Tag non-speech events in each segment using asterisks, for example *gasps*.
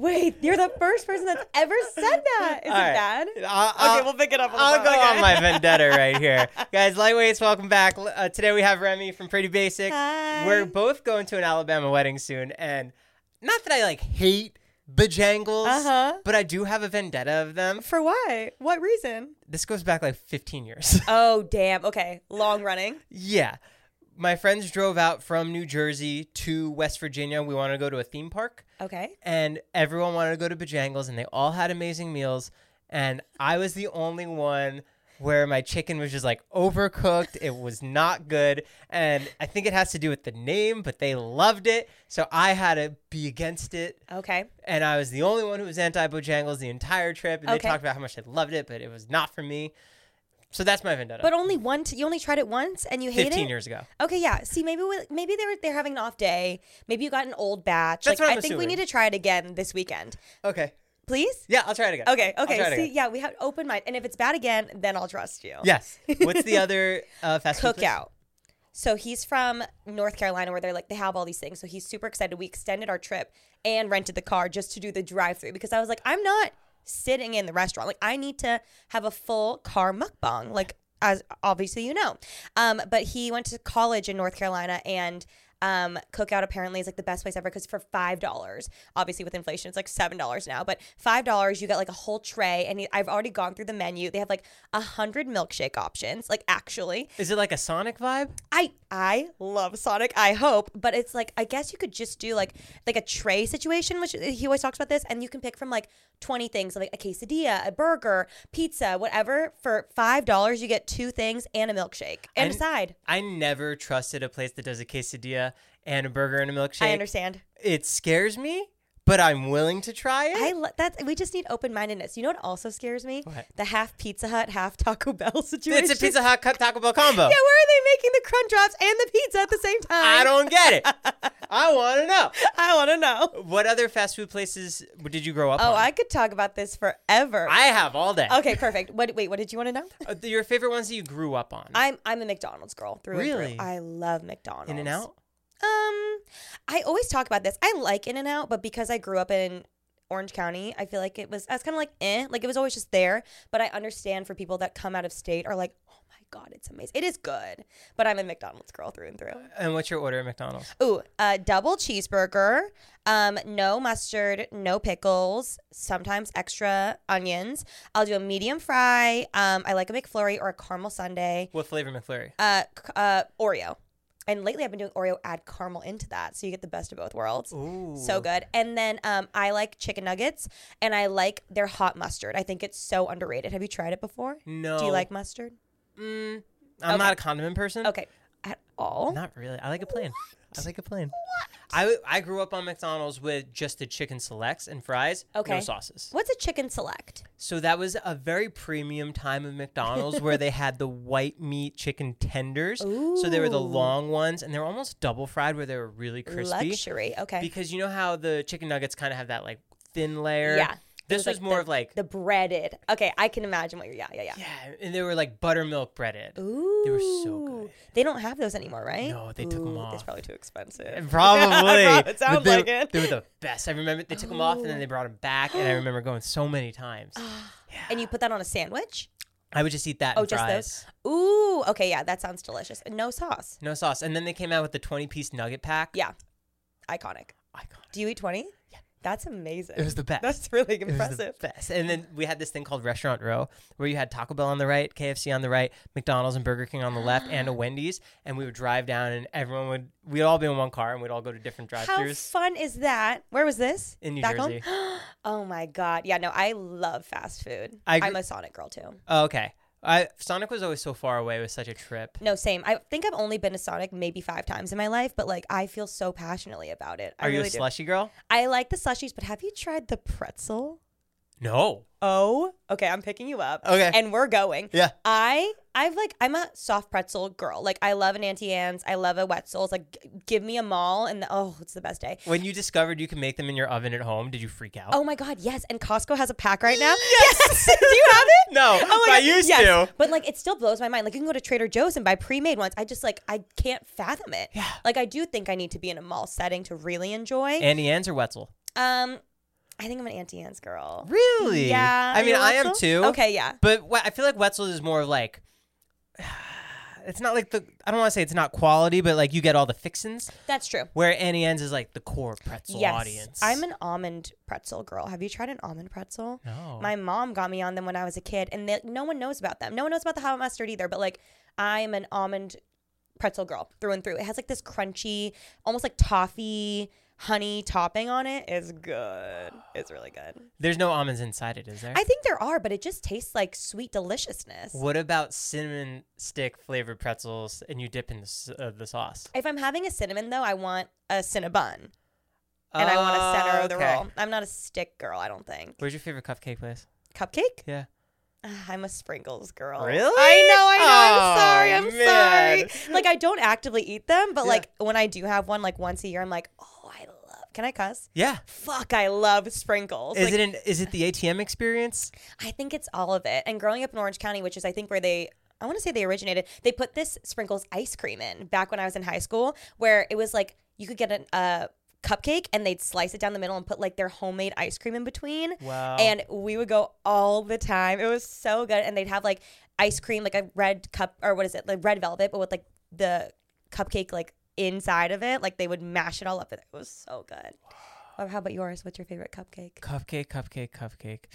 Wait, you're the first person that's ever said that. Is All it right. bad? I'll, okay, I'll- we'll pick it up. I'll phone. go okay. on my vendetta *laughs* right here. Guys, lightweights, welcome back. Uh, today we have Remi from Pretty Basic. Hi. We're both going to an Alabama wedding soon, and not that I like hate Bojangles, Uh-huh. but I do have a vendetta of them. For why? What reason? This goes back like 15 years. Oh, damn. Okay, long running. *laughs* yeah. My friends drove out from New Jersey to West Virginia. We wanted to go to a theme park. Okay. and everyone wanted to go to Bojangles, and they all had amazing meals, and I was the only one where my chicken was just like overcooked. It was not good, and I think it has to do with the name, but they loved it, so I had to be against it, Okay. and I was the only one who was anti Bojangles the entire trip, and Okay. they talked about how much they loved it, but it was not for me. So that's my vendetta. But only one. T- you only tried it once, and you hate it. 15 years ago. Okay, yeah. See, maybe we, maybe they were they're having an off day. Maybe you got an old batch. That's like, what I'm I think we need to try it again this weekend, Okay. please. Yeah, I'll try it again. Okay. Okay. See, again. yeah, we have open mind, and if it's bad again, then I'll trust you. Yes. *laughs* What's the other uh, fast food place? Cookout. So he's from North Carolina, where they're like they have all these things. So he's super excited. We extended our trip and rented the car just to do the drive-through because I was like, I'm not sitting in the restaurant. Like I need to have a full car mukbang. Like as obviously you know. Um, but he went to college in North Carolina and. Um, cookout apparently is like the best place ever because for five dollars, obviously with inflation, it's like seven dollars now. But five dollars, you get like a whole tray, and I've already gone through the menu. They have like a hundred milkshake options, like actually, Is it like a Sonic vibe? I I love Sonic. I hope, but it's like I guess you could just do like like a tray situation, which he always talks about this, and you can pick from like twenty things, like a quesadilla, a burger, pizza, whatever. For five dollars, you get two things and a milkshake and a I- side. I never trusted a place that does a quesadilla and a burger and a milkshake. I understand. It scares me, but I'm willing to try it. I lo- that we just need open mindedness. You know what also scares me? What? The half Pizza Hut, half Taco Bell situation. *laughs* it's a Pizza Hut cut Taco Bell combo. Yeah, where are they making the crunch wraps and the pizza at the same time? I don't get it. *laughs* I want to know. I want to know. What other fast food places did you grow up Oh, on? I could talk about this forever. I have all day. Okay, perfect. What? Wait, what did you want to know? Uh, your favorite ones that you grew up on? I'm I'm a McDonald's girl through and Really? through. I love McDonald's. In and Out? Um, I always talk about this. I like In and Out, but because I grew up in Orange County, I feel like it was I was kind of like eh, like it was always just there. But I understand for people that come out of state are like, oh my god, it's amazing. It is good, but I'm a McDonald's girl through and through. And what's your order at McDonald's? Ooh, a double cheeseburger, um, no mustard, no pickles, sometimes extra onions. I'll do a medium fry. Um, I like a McFlurry or a caramel sundae. What flavor McFlurry? Uh, uh, Oreo. And lately, I've been doing Oreo add caramel into that, so you get the best of both worlds. Ooh. So good. And then um, I like chicken nuggets, and I like their hot mustard. I think it's so underrated. Have you tried it before? No. Do you like mustard? Mm, I'm Okay. not a condiment person. Okay, at all? Not really. I like a plain. I like a plain. I, I grew up on McDonald's with just the chicken selects and fries, okay. no sauces. What's a chicken select? So that was a very premium time of McDonald's where they *laughs* had the white meat chicken tenders. So they were the long ones and they were almost double fried where they were really crispy. Luxury. Okay. Because you know how the chicken nuggets kind of have that like thin layer? Yeah. This was, like more the- of like the breaded. Okay, I can imagine what you're. Yeah, yeah, yeah. yeah, and they were like buttermilk breaded. Ooh, They were so good. They don't have those anymore, right? No, they took Ooh, It's off. It's probably too expensive. *laughs* Probably. *laughs* it sounds they, like it. They were the best. I remember they took them off and then Oh. they brought them back, and I *gasps* remember going so many times. Ah. And you put that on a sandwich? I would just eat that. Oh, and just fries. those? Ooh, okay, yeah, that sounds delicious. No sauce. No sauce. And then they came out with the 20 piece nugget pack. Yeah, iconic. Iconic. Do you eat 20? That's amazing. It was the best. That's really It was the impressive. best. And then we had this thing called Restaurant Row where you had Taco Bell on the right, KFC on the right, McDonald's and Burger King on the left, and a *gasps* Wendy's. And we would drive down and everyone would, we'd all be in one car and we'd all go to different drive throughs. How fun is that? Where was this? in New Back Jersey. *gasps* Oh my god. Yeah, no, I love fast food. I I'm a Sonic girl too. Oh, okay. I Sonic was always so far away. It was such a trip. No, same. I think I've only been to Sonic maybe five times in my life, but like I feel so passionately about it. I Are you really a do. slushy girl? I like the slushies, but have you tried the pretzel? No. Oh, okay. I'm picking you up. Okay. and we're going. Yeah. I I've like I'm a soft pretzel girl. Like I love an Auntie Anne's. I love a Wetzel's. Like g- give me a mall and the, oh, it's the best day. When you discovered you can make them in your oven at home, did you freak out? Oh my god, yes! And Costco has a pack right now. Yes, *laughs* do you have it? No, Oh my I God, used yes. to. But like, it still blows my mind. Like, you can go to Trader Joe's and buy pre-made ones. I just like, I can't fathom it. Yeah. Like, I do think I need to be in a mall setting to really enjoy. Auntie Anne's or Wetzel? um, I think I'm an Auntie Anne's girl. Really? Yeah. I mean, I am too. Okay, yeah. But I feel like Wetzel is more of like. *sighs* It's not like the. I don't want to say it's not quality, but like you get all the fixins. That's true. Where Auntie Anne's is like the core pretzel yes, audience. I'm an almond pretzel girl. Have you tried an almond pretzel? No. My mom got me on them when I was a kid, and they, no one knows about them. No one knows about the hot mustard either. But like, I'm an almond pretzel girl through and through. It has like this crunchy, almost like toffee honey topping on. It's good. It's really good. There's no almonds inside it, is there? I think there are, but it just tastes like sweet deliciousness. what about cinnamon stick flavored pretzels and you dip in the, uh, the sauce? If I'm having a cinnamon though, I want a cinnabon. And I want a center of the Oh, Okay. roll. I'm not a stick girl, I don't think. Where's your favorite cupcake place? Cupcake? Yeah. Ah, I'm a sprinkles girl. Really? I know, I know. I'm Oh, sorry. I'm man. sorry. Like I don't actively eat them, but Yeah. like when I do have one like once a year, I'm like, oh. Can I cuss? Yeah. Fuck, I love sprinkles. Is Like, it an, is it the ATM experience? I think it's all of it. And growing up in Orange County, which is I think where they I want to say they originated. They put this sprinkles ice cream in back when I was in high school, where it was like you could get a uh, cupcake and they'd slice it down the middle and put like their homemade ice cream in between. Wow. And we would go all the time. It was so good. And they'd have like ice cream, like a red cup or what is it, like red velvet, but with like the cupcake like inside of it. Like they would mash it all up. And it was so good. Or how about yours? What's your favorite cupcake? Cupcake, cupcake, cupcake.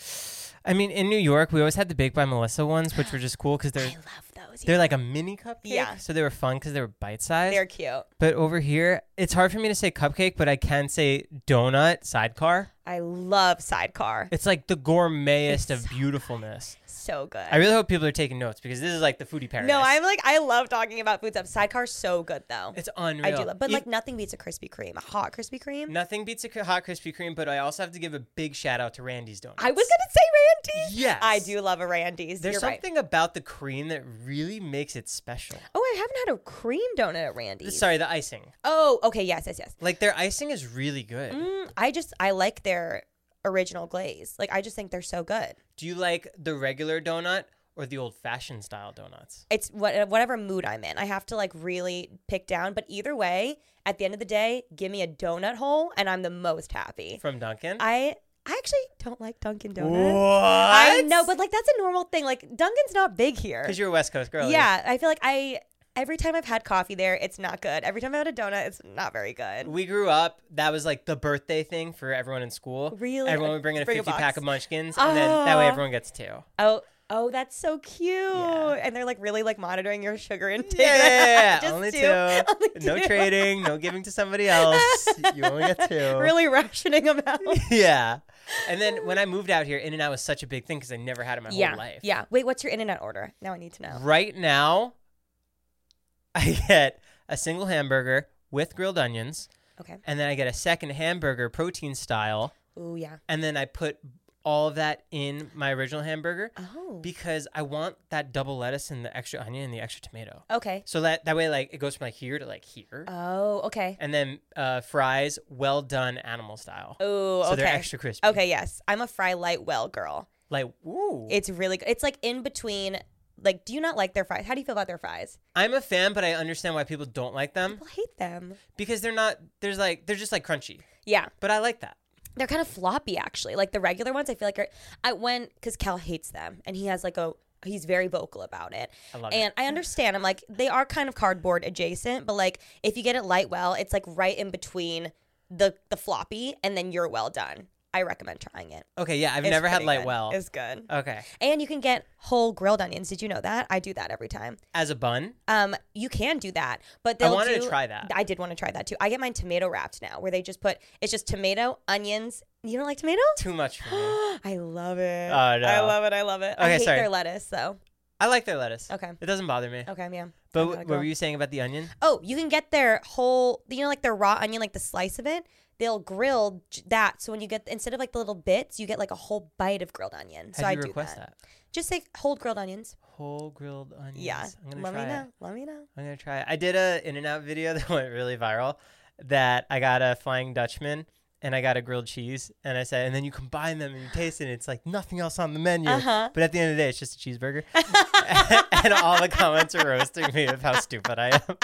I mean, in New York, we always had the Baked by Melissa ones, which were just cool because they're love those. they're like a mini cupcake. Yeah. So they were fun because they were bite sized. They're cute. But over here, it's hard for me to say cupcake, but I can say donut sidecar. I love sidecar. It's like the gourmetest It's of so beautifulness. So good. I really hope people are taking notes because this is like the foodie paradise. no, I'm like I love talking about food stuff. Sidecar's so good though. It's unreal. I do love, but E- like nothing beats a Krispy Kreme, a hot Krispy Kreme. nothing beats a hot Krispy Kreme, but I also have to give a big shout out to Randy's Donuts. I was gonna say Randy's. Yes. I do love a Randy's. There's You're right. something about the cream that really makes it special. Oh, I haven't had a cream donut at Randy's. Sorry, the icing. Oh, okay. Yes, yes, yes. Like their icing is really good. Mm, I just I like their original glaze. Like I just think they're so good. Do you like the regular donut or the old fashioned style donuts? It's what whatever mood I'm in. I have to like really pick down. But either way, at the end of the day, give me a donut hole, and I'm the most happy. From Dunkin'? I I actually don't like Dunkin' Donuts. what? I know, but like that's a normal thing. Like Dunkin's not big here. Because you're a West Coast girl. Yeah, I feel like I every time I've had coffee there, it's not good. Every time I had a donut, it's not very good. We grew up, that was like the birthday thing for everyone in school. Really? Everyone would bring in a Bring a 50 pack of munchkins, and then that way Oh. everyone gets two. Oh, oh, that's so cute. Yeah. And they're like really like monitoring your sugar intake. Yeah, *laughs* Just only two. two. Only No two. trading, no giving to somebody else. You only get *laughs* two. really rationing them out. *laughs* Yeah. And then when I moved out here, In and Out was such a big thing because I never had it in my yeah, whole life. yeah. Wait, what's your in and out order? Now I need to know. Right now, *laughs* I get a single hamburger with grilled onions, Okay. and then I get a second hamburger protein style, Oh yeah. and then I put all of that in my original hamburger Oh. because I want that double lettuce and the extra onion and the extra tomato. okay. So that that way like it goes from like here to like here. Oh, okay. and then uh, fries well done animal style. Oh, okay. so they're extra crispy. Okay, yes. I'm a fry light well girl. Like ooh. It's really good. It's like in between. Like, do you not like their fries? How do you feel about their fries? I'm a fan, but I understand why people don't like them People hate them. because they're not. There's like they're just like crunchy, Yeah, but I like that. They're kind of floppy actually. Like the regular ones, I feel like are. I went because Cal hates them, and he has like a. He's very vocal about it. I love and I understand. I'm like, they are kind of cardboard adjacent, but like if you get it light well, it's like right in between the the floppy and then you're well done. I recommend trying it. Okay, yeah, I've It's never had light good. well. It's good. Okay, And you can get whole grilled onions. Did you know that? I do that every time. as a bun, Um, you can do that, but I they'll wanted to try that. I did want to try that too. I get mine tomato wrapped now, where they just put it's just tomato, onions. You don't like tomato? too much for me. *gasps* I love it. Oh, no. I love it. I love it. I Okay, hate sorry. their lettuce though. I like their lettuce. Okay. It doesn't bother me. Okay, yeah. But I'm wh- not a what were you saying about the onion? Oh, you can get their whole, you know, like their raw onion, like the slice of it. They'll grill j- that. So when you get, instead of like the little bits, you get like a whole bite of grilled onion. So How I do do request that. that? Just say whole grilled onions. Whole grilled onions. Yeah. I'm gonna Let try me it. know. Let me know. I'm gonna try it. I did a In and Out video *laughs* that went really viral. That I got a Flying Dutchman and I got a grilled cheese, and I said, and then you combine them and you taste it. and It's like nothing else on the menu. Uh-huh. But at the end of the day, it's just a cheeseburger. *laughs* *laughs* and all the comments are roasting me of how stupid I am.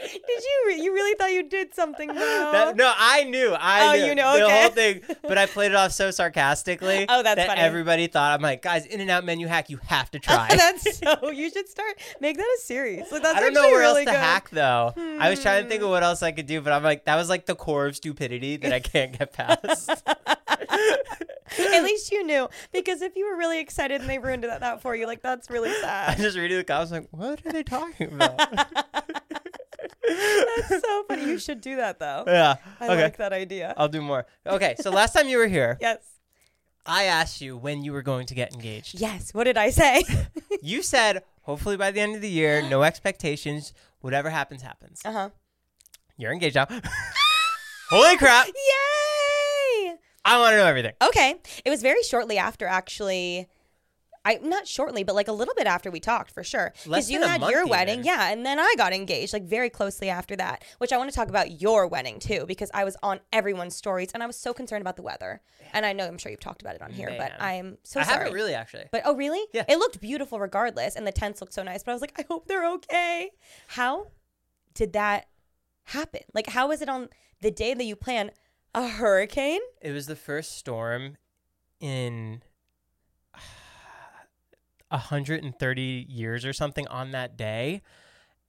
Did you? Re- you really thought you did something though? *laughs* That- no, I knew. I Oh, knew you know, the whole thing. *laughs* But I played it off so sarcastically. *laughs* Oh, that's that funny. Everybody thought I'm like, guys, In and Out menu hack. You have to try. that's so. You should start make that a series. Like, that's I don't know where really else to good. hack though. I was trying to Hmm. think of what else I could do, but I'm like, that was like the core of stupidity that I can't get past. At least you knew because if you were really excited and they ruined that, that for you, like that's really sad. I just reading the comments like, what are they talking about? That's so *laughs* funny. You should do that though. yeah. I okay. like that idea. I'll do more. Okay, so last time you were here, yes. I asked you when you were going to get engaged. Yes. What did I say? *laughs* You said hopefully by the end of the year, no *gasps* expectations, whatever happens happens. uh huh. You're engaged now. *laughs* Holy crap! Yay! I want to know everything. Okay. It was very shortly after, actually. I not shortly, but like a little bit after we talked for sure. Less Because you than a had month your wedding, yeah, and then I got engaged like very closely after that. Which I want to talk about your wedding too, because I was on everyone's stories and I was so concerned about the weather. And I know I'm sure you've talked about it on here, but I'm so I sorry. haven't really actually. But oh, really? Yeah. It looked beautiful regardless, and the tents looked so nice. But I was like, I hope they're okay. How did that happen? Like, how was it on the day that you planned a hurricane? It was the first storm in 130 years or something on that day.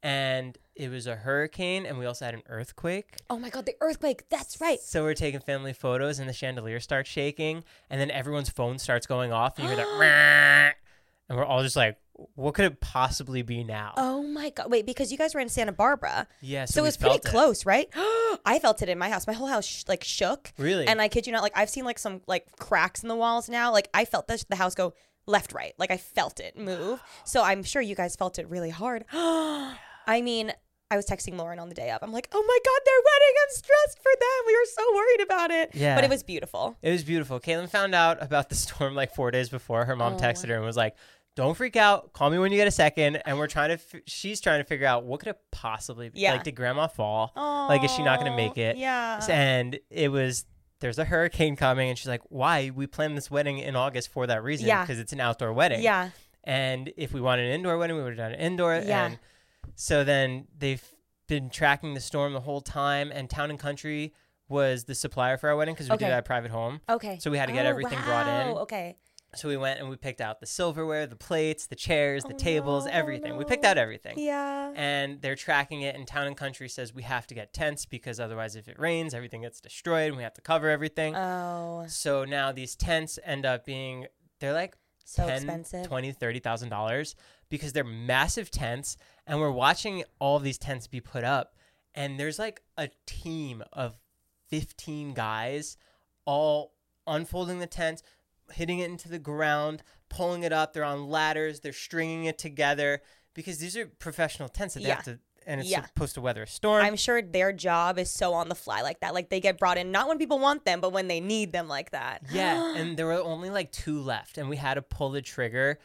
And it was a hurricane, and we also had an earthquake. Oh my God, the earthquake. That's right. So we're taking family photos, and the chandelier starts shaking, and then everyone's phone starts going off, and you hear that, *gasps* and we're all just like, "What could it possibly be now?" Oh my God. Wait, because you guys were in Santa Barbara. yeah, so, So, it was pretty it. close, right? *gasps* I felt it in my house. My whole house sh- like shook. Really? And I kid you not, like I've seen like some like cracks in the walls now. Like I felt the, the house go left, right. Like I felt it move. So I'm sure you guys felt it really hard. *gasps* I mean, I was texting Lauren on the day of. I'm like, oh my God, their wedding. I'm stressed for them. We were so worried about it. Yeah. But it was beautiful. It was beautiful. Caitlin found out about the storm like four days before. Her mom Oh. texted her and was like, "Don't freak out. Call me when you get a second. And we're trying to. F- she's trying to figure out what could it possibly be. Yeah. Like, did Grandma fall? Like, is she not gonna make it? Yeah. And it was. There's a hurricane coming, and she's like, "Why? We planned this wedding in August for that reason, Yeah. because it's an outdoor wedding. Yeah. And if we wanted an indoor wedding, we would have done an indoor. Yeah. And so then they've been tracking the storm the whole time, and Town and Country was the supplier for our wedding because we Okay. did it at a private home. Okay. So we had to get Oh, everything brought in. Okay. So we went and we picked out the silverware, the plates, the chairs, the Oh, tables, no, everything. We picked out everything. Yeah. And they're tracking it, and Town and Country says we have to get tents because otherwise, if it rains, everything gets destroyed and we have to cover everything. Oh, so now these tents end up being, they're like so 10, expensive. 20, 30,000 dollars because they're massive tents. And we're watching all these tents be put up, and there's like a team of 15 guys all unfolding the tent, hitting it into the ground, pulling it up. They're on ladders, they're stringing it together because these are professional tents that they Yeah. have to, and it's Yeah. supposed to weather a storm. I'm sure their job is so on the fly like that. Like they get brought in not when people want them, but when they need them like that. *gasps* yeah, and there were only like two left, and we had to pull the trigger.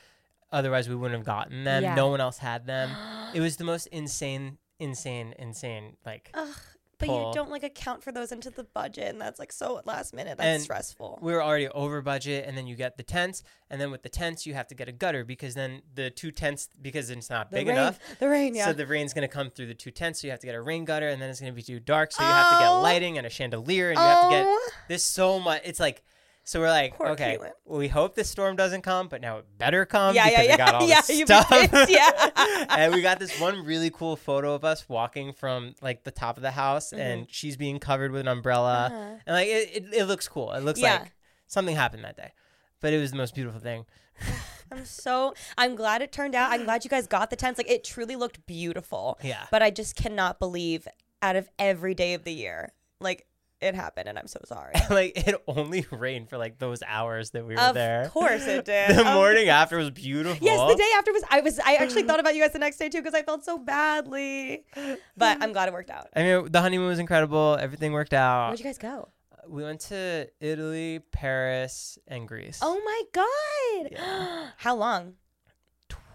Otherwise, we wouldn't have gotten them. Yeah. No one else had them. It was the most insane, insane, insane. Like Ugh, but Pull. you don't like account for those into the budget, and that's like so last minute. That's And stressful. we were already over budget, and then you get the tents, and then with the tents, you have to get a gutter because then the two tents because it's not The big rain, enough. The rain, yeah. So the rain's gonna come through the two tents, so you have to get a rain gutter, and then it's gonna be too dark, so you have to get Oh. lighting and a chandelier, and you have to get oh. this so much. It's like so we're like, Poor okay, Caitlin. we hope this storm doesn't come, but now it better come Yeah, yeah, because yeah, we got all *laughs* yeah, this you'd stuff. *laughs* yeah. *laughs* and we got this one really cool photo of us walking from like the top of the house, Mm-hmm. and she's being covered with an umbrella, Uh-huh. and like it, it, it looks cool. It looks Yeah. like something happened that day, but it was the most beautiful thing. *sighs* I'm so I'm glad it turned out. I'm glad you guys got the tents. Like it truly looked beautiful. Yeah. But I just cannot believe out of every day of the year, like it happened, and I'm so sorry. *laughs* like it only rained for like those hours that we were of there. Of course it *laughs* did. The oh Of morning after was beautiful. Yes, the day after was I was I actually thought *gasps* about you guys the next day too because I felt so badly. But I'm glad it worked out. I mean, the honeymoon was incredible. Everything worked out. Where'd you guys go? Uh, we went to Italy, Paris, and Greece. Oh my god. Yeah. *gasps* How long?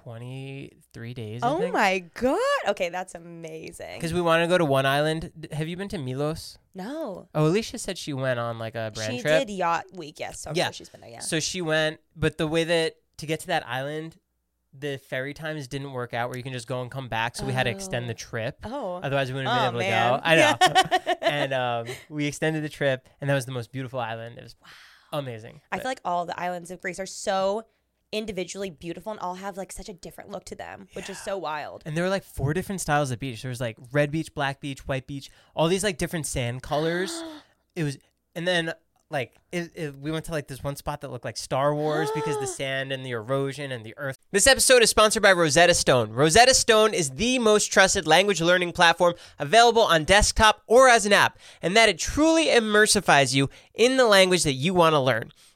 23 days. I Oh my god. Okay, that's amazing. Because we wanted to go to one island. Have you been to Milos? No. Oh, Alisha said she went on like a brand She trip. She did yacht week, yes. So I'm Yeah. sure she's been there, yeah. So she went, but the way that to get to that island, the ferry times didn't work out where you can just go and come back. So we had to extend the Oh. trip. oh. Otherwise, we wouldn't have Oh, been able man. to go. I know. Yeah. *laughs* and um, we extended the trip, and that was the most beautiful island. It was amazing. I But- feel like all the islands of Greece are so individually beautiful and all have like such a different look to them, which is so wild. and there were like four different styles of beach. There was like red beach, black beach, white beach, all these like different sand *gasps* colors. it was, and then like it, it, we went to like this one spot that looked like Star Wars because the *gasps* sand and the erosion and the earth. This episode is sponsored by Rosetta Stone. Rosetta Stone is the most trusted language learning platform available on desktop or as an app, and that it truly immersifies you in the language that you want to learn.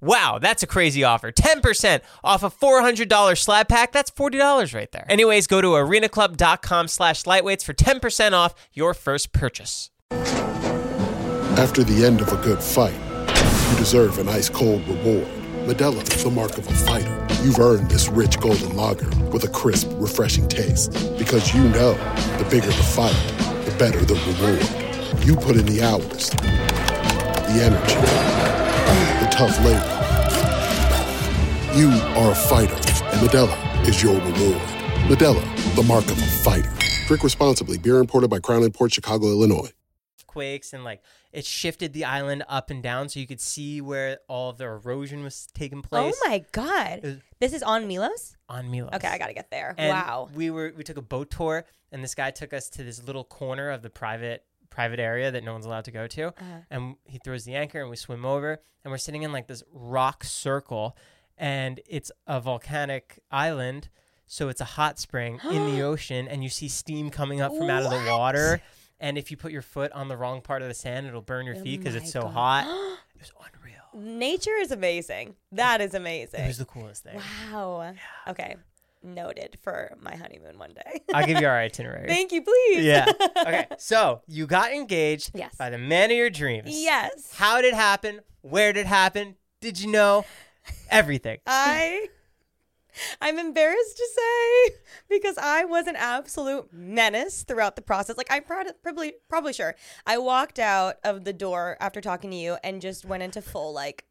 Wow, that's a crazy offer. 10% off a $400 slab pack. That's $40 right there. Anyways, go to arenaclub.com slash lightweights for 10% off your first purchase. After the end of a good fight, you deserve an ice cold reward. Modelo is the mark of a fighter. You've earned this rich golden lager with a crisp, refreshing taste. Because you know the bigger the fight, the better the reward. You put in the hours, the energy, tough labor. You are a fighter, and Modelo is your reward. Modelo, the mark of a fighter. Drink responsibly. Beer imported by Crown Port Chicago, Illinois. Quakes and like it shifted the island up and down so you could see where all of the erosion was taking oh place Oh my god. It- This is on Milos? on Milos. Okay, I gotta get there. And wow. We were we took a boat tour and this guy took us to this little corner of the private private area that no one's allowed to go to. Uh-huh. And he throws the anchor and we swim over and we're sitting in like this rock circle and it's a volcanic island. So it's a hot spring *gasps* in the ocean and you see steam coming up from out of the water. And if you put your foot on the wrong part of the sand, it'll burn your Oh feet because it's so God. hot. *gasps* It was unreal. Nature is amazing. That is amazing. It was the coolest thing. Wow. Yeah. Okay. Noted for my honeymoon one day. *laughs* I'll give you our *laughs* itinerary. Thank you, please. yeah. *laughs* Okay. So you got engaged Yes. by the man of your dreams. yes. How did it happen? Where did it happen? Did you know? Everything. I I'm embarrassed to say because I was an absolute menace throughout the process. Like I'm probably probably sure. I walked out of the door after talking to you and just went into full like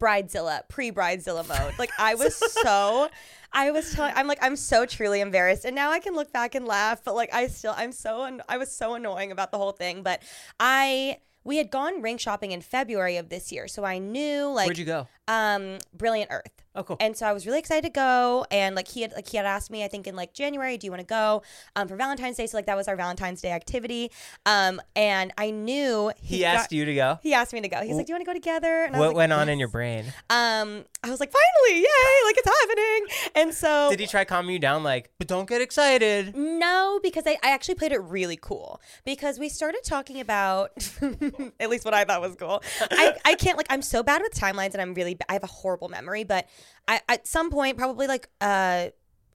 bridezilla, pre-bridezilla mode. Like I was *laughs* so I was telling I'm like I'm so truly embarrassed and now I can look back and laugh, but like I still I'm so an- I was so annoying about the whole thing, but I we had gone ring shopping in February of this year, so I knew like Where'd you go? um Brilliant Earth. Oh, cool. And so I was really excited to go. And like he had like he had asked me, I think in like January, do you want to go um, for Valentine's Day? So like that was our Valentine's Day activity. Um, and I knew he asked you to go. He asked me to go. He's like, "Do you want to go together?" And I was What like, went on in your brain? Um, I was like, "Finally, yay! Like it's happening!" And so Did he try calming you down, like, but don't get excited? No, because I, I actually played it really cool. Because we started talking about, *laughs* at least what I thought was cool. I, I can't, like, I'm so bad with timelines and I'm really, I have a horrible memory. But I, at some point, probably like, uh,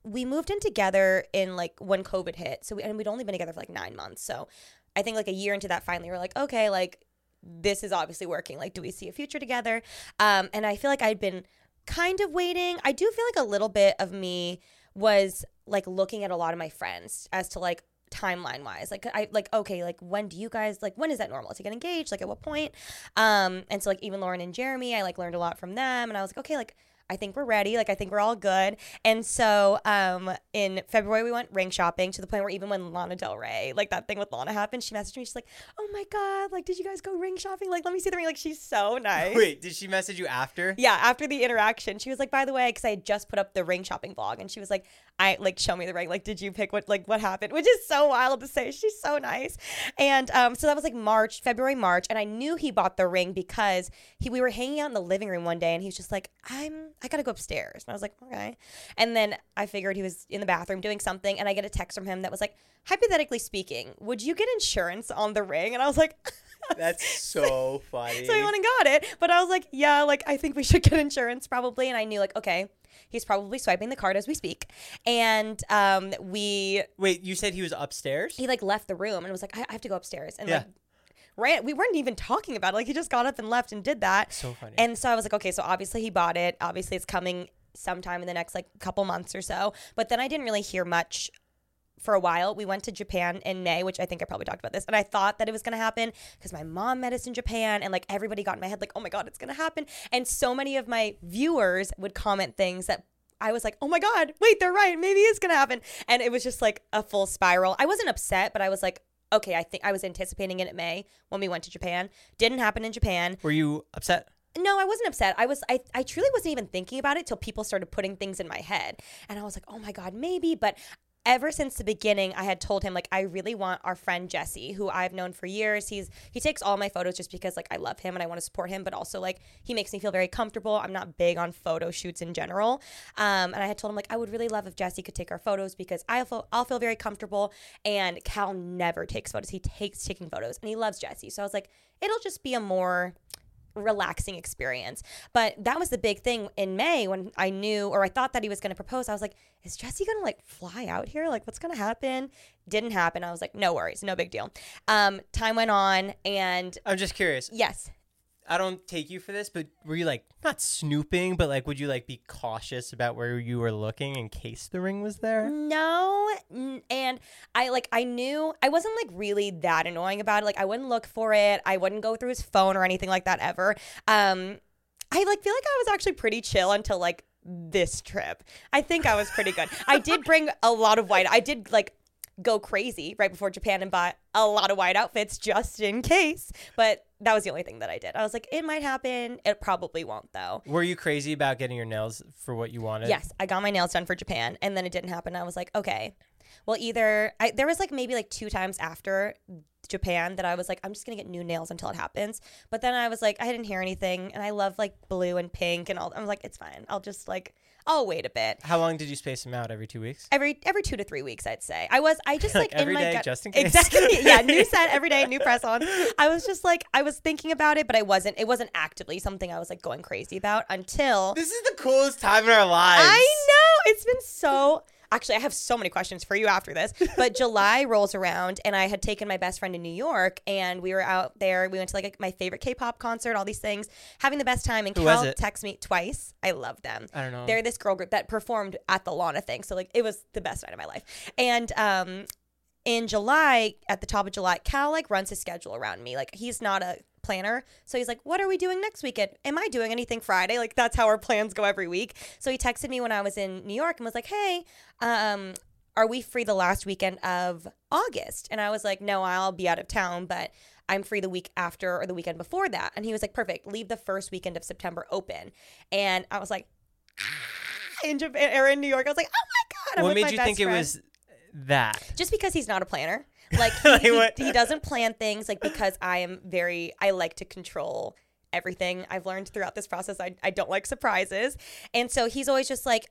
we moved in together in like when COVID hit. So, we, and we'd only been together for like nine months. So I think like a year into that, finally, we're like, okay, like, this is obviously working. Like, do we see a future together? Um, and I feel like I'd been kind of waiting. I do feel like a little bit of me was like looking at a lot of my friends as to like timeline wise like i like okay like when do you guys like when is that normal to get engaged like at what point um and so like even lauren and jeremy i like learned a lot from them and i was like okay like I think we're ready. Like I think we're all good. And so um in February we went ring shopping to the point where even when Lana Del Rey, like that thing with Lana happened, she messaged me. She's like, "Oh my god, like did you guys go ring shopping? Like let me see the ring." Like she's so *laughs* nice. Wait, did she message you after? Yeah, after the interaction, she was like, "By the way, because I had just put up the ring shopping vlog, and she was like, I like show me the ring. Like, did you pick what like what happened? Which is so wild to say. She's so nice, and um, so that was like March, February, March, and I knew he bought the ring because he we were hanging out in the living room one day, and he was just like, I'm I gotta go upstairs, and I was like, okay, and then I figured he was in the bathroom doing something, and I get a text from him that was like, hypothetically speaking, would you get insurance on the ring? And I was like. *laughs* That's so *laughs* funny. So he went and got it. But I was like, yeah, like I think we should get insurance probably. And I knew like, okay, he's probably swiping the card as we speak. And um, we Wait, you said he was upstairs? he like left the room and was like, I, I have to go upstairs. And Yeah. like ran we weren't even talking about it. Like he just got up and left and did that. So funny. And so I was like, okay, so obviously he bought it. Obviously it's coming sometime in the next like couple months or so. But then I didn't really hear much for a while. We went to Japan in May, which I think I probably talked about this. And I thought that it was going to happen because my mom met us in Japan and like everybody got in my head like, "Oh my god, it's going to happen." And so many of my viewers would comment things that I was like, "Oh my god, wait, they're right. Maybe it's going to happen." And it was just like a full spiral. I wasn't upset, but I was like, "Okay, I think I was anticipating it in May when we went to Japan. Didn't happen in Japan." Were you upset? No, I wasn't upset. I was I, I truly wasn't even thinking about it till people started putting things in my head. And I was like, "Oh my god, maybe." But ever since the beginning, I had told him like I really want our friend Jesse, who I've known for years. He's he takes all my photos just because like I love him and I want to support him, but also like he makes me feel very comfortable. I'm not big on photo shoots in general. Um, and I had told him like I would really love if Jesse could take our photos because I'll feel I'll feel very comfortable. And Cal never takes photos. He takes taking photos and he loves Jesse. So I was like, it'll just be a more relaxing experience. But that was the big thing in May when I knew or I thought that he was going to propose. I was like, is Jesse going to like fly out here? Like, what's going to happen? Didn't happen. I was like, no worries, no big deal. Um, time went on, and I'm just curious. yes, I don't take you for this, but were you like not snooping, but like would you like be cautious about where you were looking in case the ring was there? No, and I like I knew I wasn't like really that annoying about it. Like I wouldn't look for it. I wouldn't go through his phone or anything like that ever. Um, I like feel like I was actually pretty chill until like this trip. I think I was pretty good. I did bring a lot of white. I did like go crazy right before Japan and bought a lot of white outfits just in case. But that was the only thing that I did. I was like, it might happen. It probably won't though. Were you crazy about getting your nails for what you wanted? Yes, I got my nails done for Japan, and then it didn't happen. I was like, okay, well, either I, there was like maybe like two times after Japan that I was like, I'm just gonna get new nails until it happens. But then I was like, I didn't hear anything, and I love like blue and pink and all. I was like, it's fine. I'll just like, I'll wait a bit. How long did you space them out? Every two weeks? Every every two to three weeks, I'd say. I was I just *laughs* Like like, every in my day, gut, just in case? exactly *laughs* yeah new set every day new press on. I was just like I was thinking about it, but I wasn't. It wasn't actively something I was like going crazy about until This is the coolest time in our lives. I know it's been so actually I have so many questions for you after this. But *laughs* July rolls around and I had taken my best friend to New York and we were out there. We went to like a, my favorite K-pop concert, all these things, having the best time. And Who Cal texts me twice. I love them. I don't know. They're this girl group that performed at the Lana thing. So like it was the best night of my life. And um in July, at the top of July, Cal like runs his schedule around me. Like he's not a planner. So he's like, What are we doing next weekend? Am I doing anything Friday? Like that's how our plans go every week. So he texted me when I was in New York and was like, Hey, um, are we free the last weekend of August? And I was like, No, I'll be out of town, but I'm free the week after or the weekend before that. And he was like, Perfect, leave the first weekend of September open. And I was like, "Ah," in Japan or in New York. I was like, oh my God. I'm what made you think it was that? just because he's not a planner *laughs* like he, Like he- he doesn't plan things like because i am very i like to control everything i've learned throughout this process. I, I don't like surprises. And so he's always just like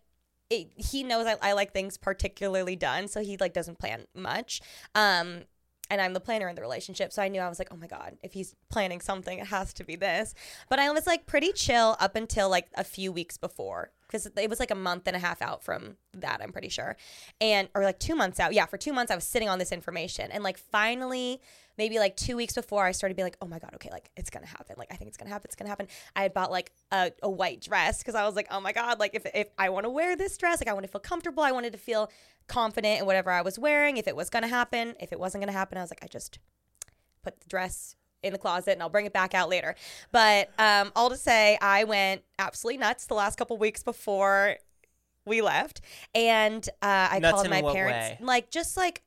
it, he knows I, I like things particularly done so he like doesn't plan much. Um and I'm the planner in the relationship. So I knew I was like, oh my God, if he's planning something, it has to be this. But I was like pretty chill up until like a few weeks before because it was like a month and a half out from that, I'm pretty sure. And, or like two months out. Yeah, for two months, I was sitting on this information. And like finally, maybe like two weeks before, I started being like, oh my God, okay, like it's to happen. Like I think it's to happen. It's to happen. I had bought like a, a white dress because I was like, oh my God, like if, if I want to wear this dress, like I want to feel comfortable. I wanted to feel confident in whatever I was wearing. If it was to happen, if it wasn't to happen, I was like, I just put the dress in the closet and I'll bring it back out later. But um, all to say, I went absolutely nuts the last couple weeks before we left, and uh, I Nuts called my parents, way? like just like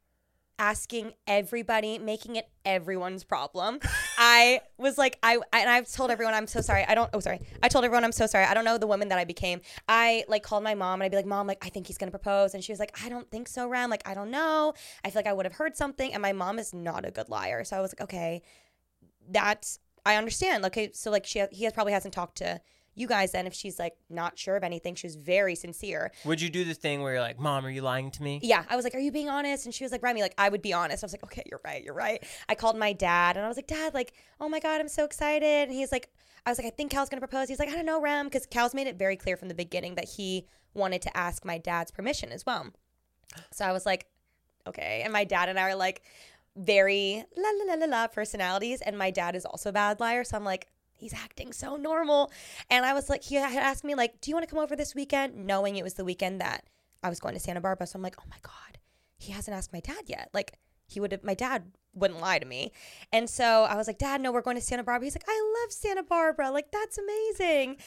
asking everybody, making it everyone's problem. I was like, I and I've told everyone I'm so sorry. I don't. Oh, sorry. I told everyone I'm so sorry. I don't know the woman that I became. I like called my mom and I'd be like, Mom, like I think he's gonna propose, and she was like, I don't think so, Ram. Like I don't know. I feel like I would have heard something, and my mom is not a good liar. So I was like, okay, that's I understand. Okay, so like she he has probably hasn't talked to you guys then if she's like not sure of anything. She was very sincere. Would you do the thing where you're like, "Mom, are you lying to me?" Yeah, I was like, "Are you being honest?" And she was like, "Remi, like I would be honest." I was like, "Okay, you're right, you're right." I called my dad and I was like, "Dad, like, oh my god, I'm so excited." And he's like, "I was like, I think Cal's gonna propose." He's like, "I don't know, Rem," because Cal's made it very clear from the beginning that he wanted to ask my dad's permission as well. So I was like, "Okay." And my dad and I are like very la la la la la personalities, and my dad is also a bad liar, so I'm like. He's acting so normal. And I was like, he had asked me, like, do you want to come over this weekend? Knowing it was the weekend that I was going to Santa Barbara. So I'm like, oh my God, he hasn't asked my dad yet. Like, he would have, my dad wouldn't lie to me. And so I was like, Dad, no, we're going to Santa Barbara. He's like, I love Santa Barbara. Like, that's amazing.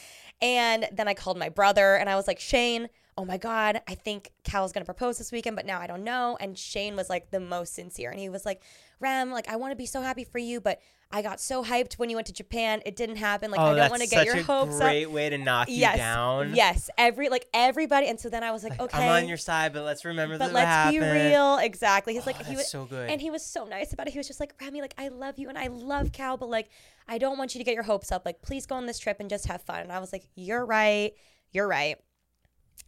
And then I called my brother and I was like, Shane, oh my God, I think Cal's going to propose this weekend, but now I don't know. And Shane was like the most sincere. And he was like, Rem, like, I want to be so happy for you, but I got so hyped when you went to Japan. It didn't happen. Like, oh, I don't want to get your hopes up. great way to knock you down. Yes. Every, like, everybody. And so then I was like, okay. I'm on your side, but let's remember But that But let's what be real. Exactly. He's Oh, like he was so good. and he was so nice about it. He was just like, Remi, like I love you and I love Cal, but like I don't want you to get your hopes up. Like please go on this trip and just have fun. And I was like, you're right, you're right.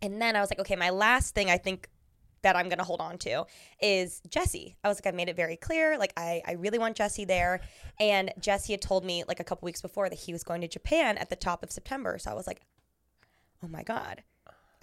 And then I was like, okay, my last thing I think that I'm gonna hold on to is Jesse. I was like, I made it very clear. Like I, I really want Jesse there. And Jesse had told me like a couple weeks before that he was going to Japan at the top of September. So I was like, oh my God.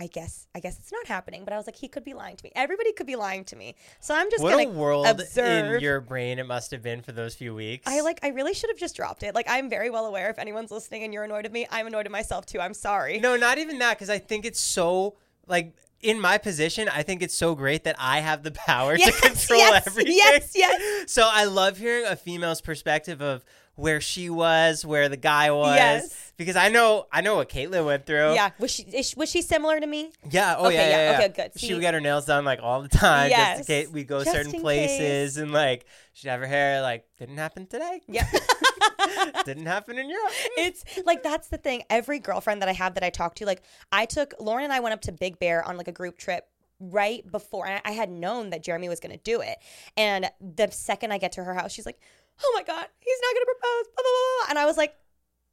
I guess I guess it's not happening, but I was like, he could be lying to me. Everybody could be lying to me. So I'm just what gonna a world observe. in your brain it must have been for those few weeks. I like I really should have just dropped it. Like I'm very well aware if anyone's listening and you're annoyed at me, I'm annoyed at myself too. I'm sorry. No, not even that, because I think it's so like in my position, I think it's so great that I have the *laughs* power Yes, to control yes, everything. yes, yes. So I love hearing a female's perspective of where she was, where the guy was. Yes. Because I know I know what Caitlin went through. Yeah. Was she is, was she similar to me? Yeah. Oh Okay, yeah. yeah, Yeah. okay, good. She See- would get her nails done like all the time. Yes. Just in case we go Just certain in places and like she'd have her hair like didn't happen today. Yeah. *laughs* didn't happen in Europe. it's like that's the thing. Every girlfriend that I have that I talk to, like I took Lauren and I went up to Big Bear on like a group trip right before I had known that Jeremy was going to do it. And the second I get to her house, she's like, "Oh my god, he's not going to propose." Blah, blah, blah, blah. And I was like,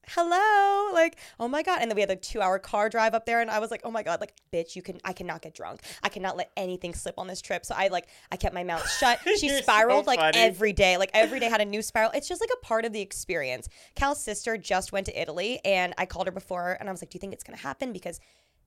"Hello." Like, "Oh my god." And then we had a 2-hour car drive up there and I was like, "Oh my god, like bitch, you can I cannot get drunk. I cannot let anything slip on this trip." So I like I kept my mouth shut. *laughs* She You're so spiraled like every day. Like every day had a new spiral. It's just like a part of the experience. Cal's sister just went to Italy and I called her before and I was like, Do you think it's gonna happen? Because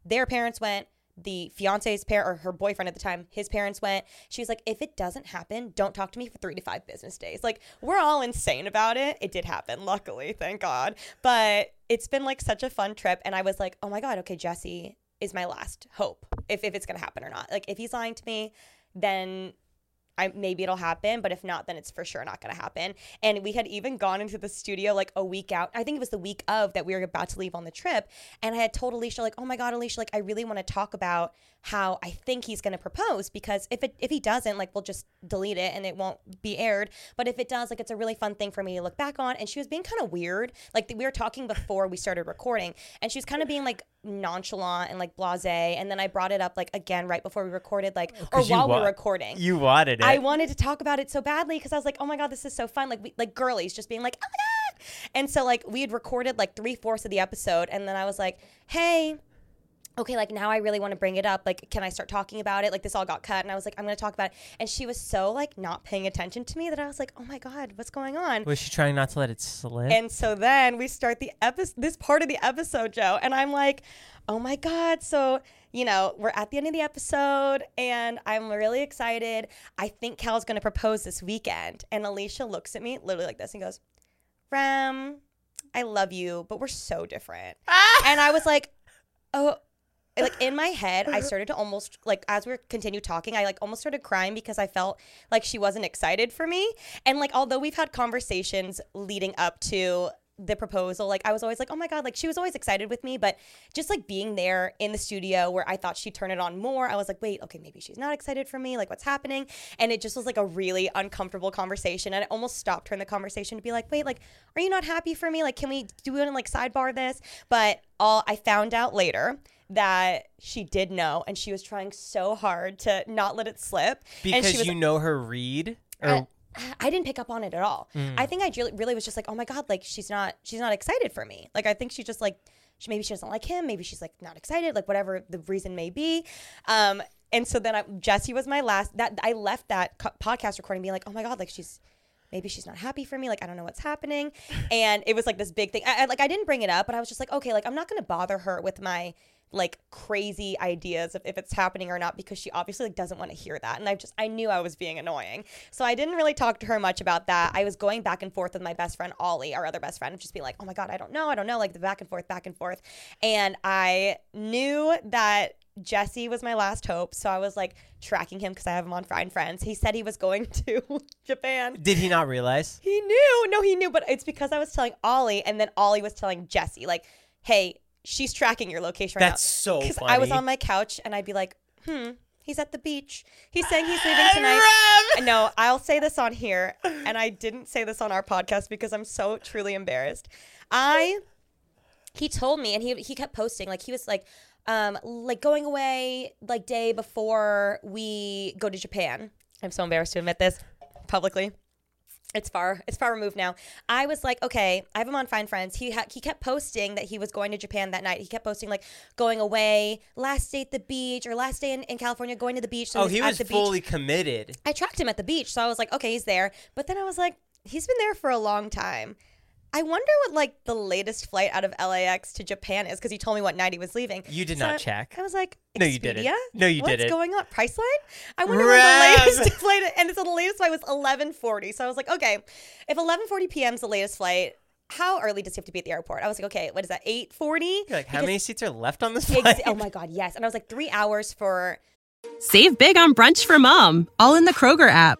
their parents went, the fiance's parent or her boyfriend at the time, his parents went. She was like, if it doesn't happen, don't talk to me for three to five business days. Like, we're all insane about it. It did happen, luckily, thank God. But it's been like such a fun trip. And I was like, oh my God, okay, Jesse is my last hope if, if it's going to happen or not. Like, if he's lying to me, then I, maybe it'll happen, but if not, then it's for sure not to happen. And we had even gone into the studio like a week out. I think it was the week of that we were about to leave on the trip. And I had told Alisha, like, oh my God, Alisha, like, I really want to talk about how I think he's to propose because if it if he doesn't, like, we'll just delete it and it won't be aired. But if it does, like, it's a really fun thing for me to look back on. And she was being kind of weird. Like, we were talking before we started recording, and she was kind of being like nonchalant and like blase. And then I brought it up like again right before we recorded, like, oh, or you while we wa- were recording. You wanted it. I wanted to talk about it so badly because I was like, oh my god, this is so fun. Like we like girlies just being like, oh my god. And so like we had recorded like three fourths of the episode, and then I was like, hey. Okay, like now I really want to bring it up. Like, can I start talking about it? Like, this all got cut, and I was like, I'm gonna talk about it. And she was so like not paying attention to me that I was like, oh my god, what's going on? Was she trying not to let it slip? And so then we start the episode, this part of the episode, Joe, and I'm like, oh my god. So you know, we're at the end of the episode, and I'm really excited. I think Cal's gonna propose this weekend, and Alisha looks at me literally like this and goes, "Rem, I love you, but we're so different." Ah! and I was like, oh. Like in my head, I uh-huh. started to almost like as we continued talking, I like almost started crying because I felt like she wasn't excited for me. And like although we've had conversations leading up to the proposal, like I was always like, oh my God, like she was always excited with me. But just like being there in the studio where I thought she'd turn it on more, I was like, wait, okay, maybe she's not excited for me. Like what's happening? And it just was like a really uncomfortable conversation. And I almost stopped her in the conversation to be like, wait, like, are you not happy for me? Like, can we do it and like sidebar this? But all I found out later that she did know and she was trying so hard to not let it slip. because was you know her read? Or I, I didn't pick up on it at all. I think I really, really was just like, oh my god, like she's not, she's not excited for me. Like I think she just like, she maybe she doesn't like him. Maybe she's like not excited. Like whatever the reason may be. Um, and so then I, Jesse was my last. That I left that co- podcast recording being like, oh my god, like she's maybe she's not happy for me like i don't know what's happening *laughs* and it was like this big thing I, I- like i didn't bring it up but i was just like okay like i'm not gonna bother her with my like crazy ideas of if it's happening or not because she obviously like doesn't want to hear that and i just i knew i was being annoying so i didn't really talk to her much about that i was going back and forth with my best friend ollie our other best friend just being like oh my god i don't know i don't know like the back and forth back and forth and i knew that Jesse was my last hope, so I was like tracking him because I have him on Find Friends. He said he was going *laughs* to Japan. did he not realize? He knew. No, he knew, but it's because I was telling Ollie, and then Ollie was telling Jesse, like, hey, she's tracking your location right now. That's now. so Because I was funny. on my couch, and I'd be like, hmm, he's at the beach. He's saying he's leaving tonight. No, I'll say this on here, and I didn't say this on our podcast because I'm so truly embarrassed. I he told me and he he kept posting like he was like um like going away like day before we go to Japan. I'm so embarrassed to admit this publicly. It's far it's far removed now. I was like, okay, I have him on Find Friends. He ha- he kept posting that he was going to Japan that night. He kept posting like going away, last day at the beach or last day in, in California, going to the beach. So Oh, he was the beach. fully committed. I tracked him at the beach, so I was like, okay, he's there. But then I was like, he's been there for a long time. I wonder what like the latest flight out of LAX to Japan is because he told me what night he was leaving. You did So not I- check. I was like, No, you didn't. Expedia? No, you What's didn't. going on? Priceline? I wonder Rev. when the latest *laughs* flight and so the latest flight was eleven forty. So I was like, okay, if eleven forty PM is the latest flight, how early does he have to be at the airport? I was like, okay, what is that? Eight forty? You're like, how many seats are left on this flight? Ex- oh my god, yes. And I was like, three hours for Save big on brunch for mom, all in the Kroger app.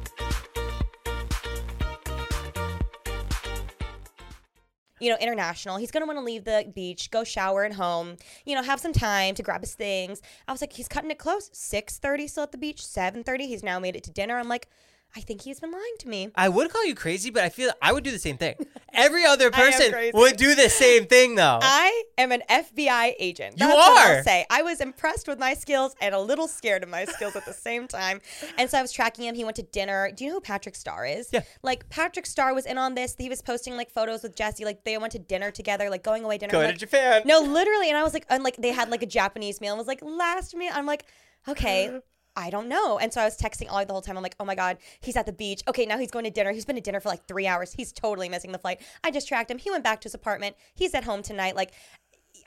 You know, international. He's gonna want to leave the beach, go shower at home, you know, have some time to grab his things. I was like, he's cutting it close. Six thirty still at the beach. Seven thirty. He's now made it to dinner. I'm like, I think he's been lying to me. I would call you crazy, but I feel I would do the same thing. *laughs* Every other person would do the same thing, though. *laughs* I am an FBI agent. You That's what are. I'll say. I was impressed with my skills and a little scared of my skills at the same time. And so I was tracking him. He went to dinner. Do you know who Patrick Starr is? Yeah. Like Patrick Starr was in on this. He was posting like photos with Jesse. Like they went to dinner together, like going away dinner. Go I'm to like, Japan. No, literally. And I was like, and like they had like a Japanese meal and was like last meal. I'm like, okay. *laughs* I don't know. And so I was texting Ollie the whole time. I'm like, oh my God, he's at the beach. Okay, now he's going to dinner. He's been to dinner for like three hours. He's totally missing the flight. I just tracked him. He went back to his apartment. He's at home tonight. Like,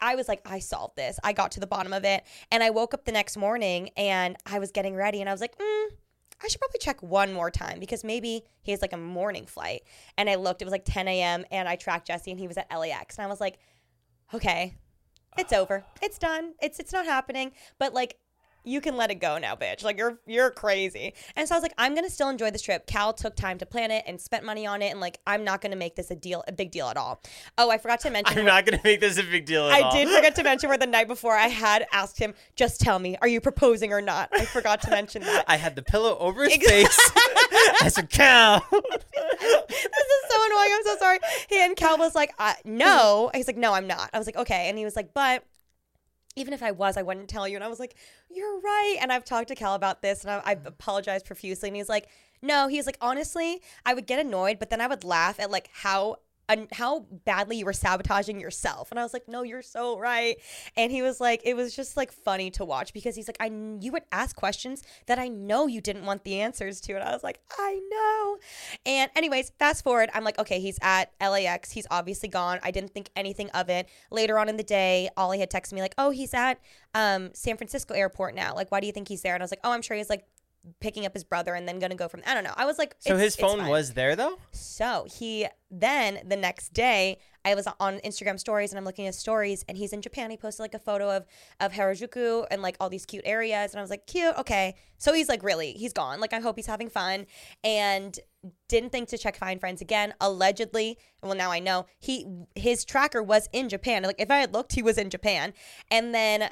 I was like, I solved this. I got to the bottom of it. And I woke up the next morning and I was getting ready and I was like, mm, I should probably check one more time because maybe he has like a morning flight. And I looked, it was like 10 a.m. and I tracked Jesse and he was at LAX. And I was like, okay, it's over. It's done. It's it's not happening. But like you can let it go now, bitch. Like you're you're crazy. And so I was like, I'm gonna still enjoy this trip. Cal took time to plan it and spent money on it, and like I'm not gonna make this a deal, a big deal at all. Oh, I forgot to mention. I'm not gonna make this a big deal at I all. did *laughs* forget to mention where the night before I had asked him, just tell me, are you proposing or not? I forgot to mention that. I had the pillow over his face. *laughs* I said, "Cal." *laughs* this is so annoying. I'm so sorry. He and Cal was like, uh, no. He's like, no, I'm not. I was like, okay. And he was like, but even if I was, I wouldn't tell you. And I was like, you're right. And I've talked to Cal about this and I, I've mm. apologized profusely. And he's like, no, he's like, honestly, I would get annoyed, but then I would laugh at like how. Un how badly you were sabotaging yourself. And i was like no you're so right. And he was like it was just like funny to watch because he's like i you would ask questions that i know you didn't want the answers to. And i was like i know. And anyways fast forward i'm like okay he's at lax he's obviously gone. I didn't think anything of it. Later on in the day ollie had texted me like oh he's at um, san francisco airport now. Like why do you think he's there? And i was like oh i'm sure he's like picking up his brother and then gonna go from i don't know i was like So his phone was there though. So he then the next day, I was on Instagram stories and I'm looking at stories and he's in Japan. He posted like a photo of of Harajuku and like all these cute areas and I was like, cute, okay. So he's like really, he's gone. Like I hope he's having fun and didn't think to check Find Friends again. Allegedly, well now I know he his tracker was in Japan. Like if I had looked, he was in Japan. And then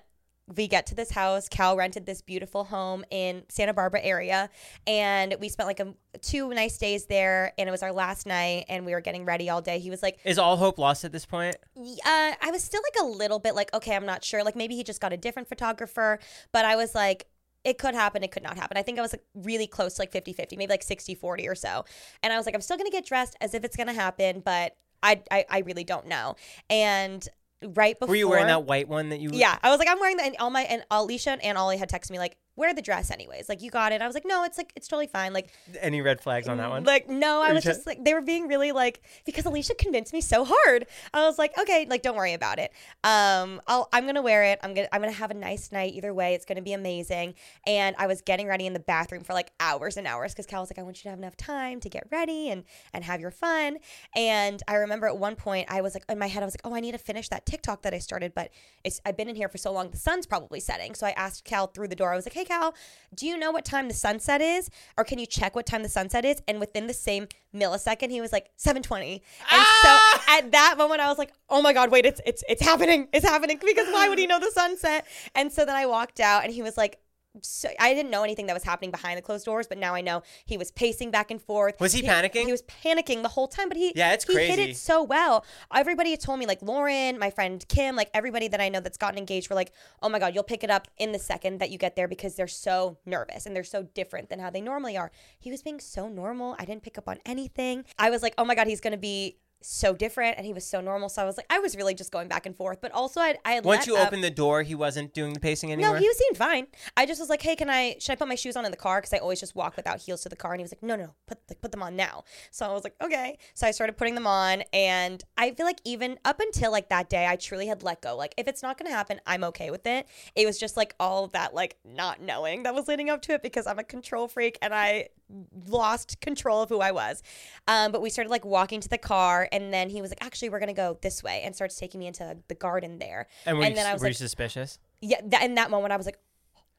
we get to this house. Cal rented this beautiful home in Santa Barbara area, and we spent like a two nice days there. And it was our last night, and we were getting ready all day. He was like, Is all hope lost at this point? uh, I was still like a little bit like, okay, I'm not sure. Like maybe he just got a different photographer, but I was like, it could happen, it could not happen. I think I was like really close to like 50 50, maybe like 60 40 or so. And I was like, I'm still gonna get dressed as if it's gonna happen, but I, I, I really don't know. And right before Were you wearing that white one that you? yeah, I was like, I'm wearing that. And all my and Alisha and Ollie had texted me like, wear the dress anyways. Like you got it. I was like, no, it's like it's totally fine. Like Any red flags on that one? like no, I was just like they were being really like because Alisha convinced me so hard. I was like, okay, like don't worry about it. Um, I'll I'm gonna wear it. I'm gonna I'm gonna have a nice night either way. It's gonna be amazing. And I was getting ready in the bathroom for like hours and hours because Cal was like, I want you to have enough time to get ready and and have your fun. And I remember at one point I was like in my head I was like, oh, I need to finish that TikTok that I started, but it's I've been in here for so long, the sun's probably setting. So I asked Cal through the door. I was like, hey Cal, do you know what time the sunset is, or can you check what time the sunset is? And within the same millisecond, he was like 7:20. And so ah! at that moment, I was like, oh my god, wait, it's it's it's happening, it's happening. Because why would he know the sunset? And so then I walked out, and he was like. So I didn't know anything that was happening behind the closed doors, but now I know he was pacing back and forth. Was he panicking? He was panicking the whole time, but he Yeah, it's he hit it so well. Everybody told me, like Lauren, my friend Kim, like everybody that I know that's gotten engaged were like, oh my God, you'll pick it up in the second that you get there because they're so nervous and they're so different than how they normally are. He was being so normal. I didn't pick up on anything. I was like, oh my God, he's going to be so different and he was so normal. So I was like, I was really just going back and forth. But also, I, I had Once you up- opened the door, he wasn't doing the pacing anymore. no, he was seemed fine. I just was like, "Hey, can I? Should I put my shoes on in the car? Because I always just walk without heels to the car." And he was like, "No, no, no, put like, put them on now." So I was like, "Okay." So I started putting them on, and I feel like even up until like that day, I truly had let go. Like, if it's not gonna happen, I'm okay with it. It was just like all of that like not knowing that was leading up to it because I'm a control freak and I lost control of who I was. Um, but we started like walking to the car, and then he was like, "Actually, we're gonna go this way," and starts taking me into the garden there. and were, you, then I was were you suspicious? yeah, that, in that moment, I was like,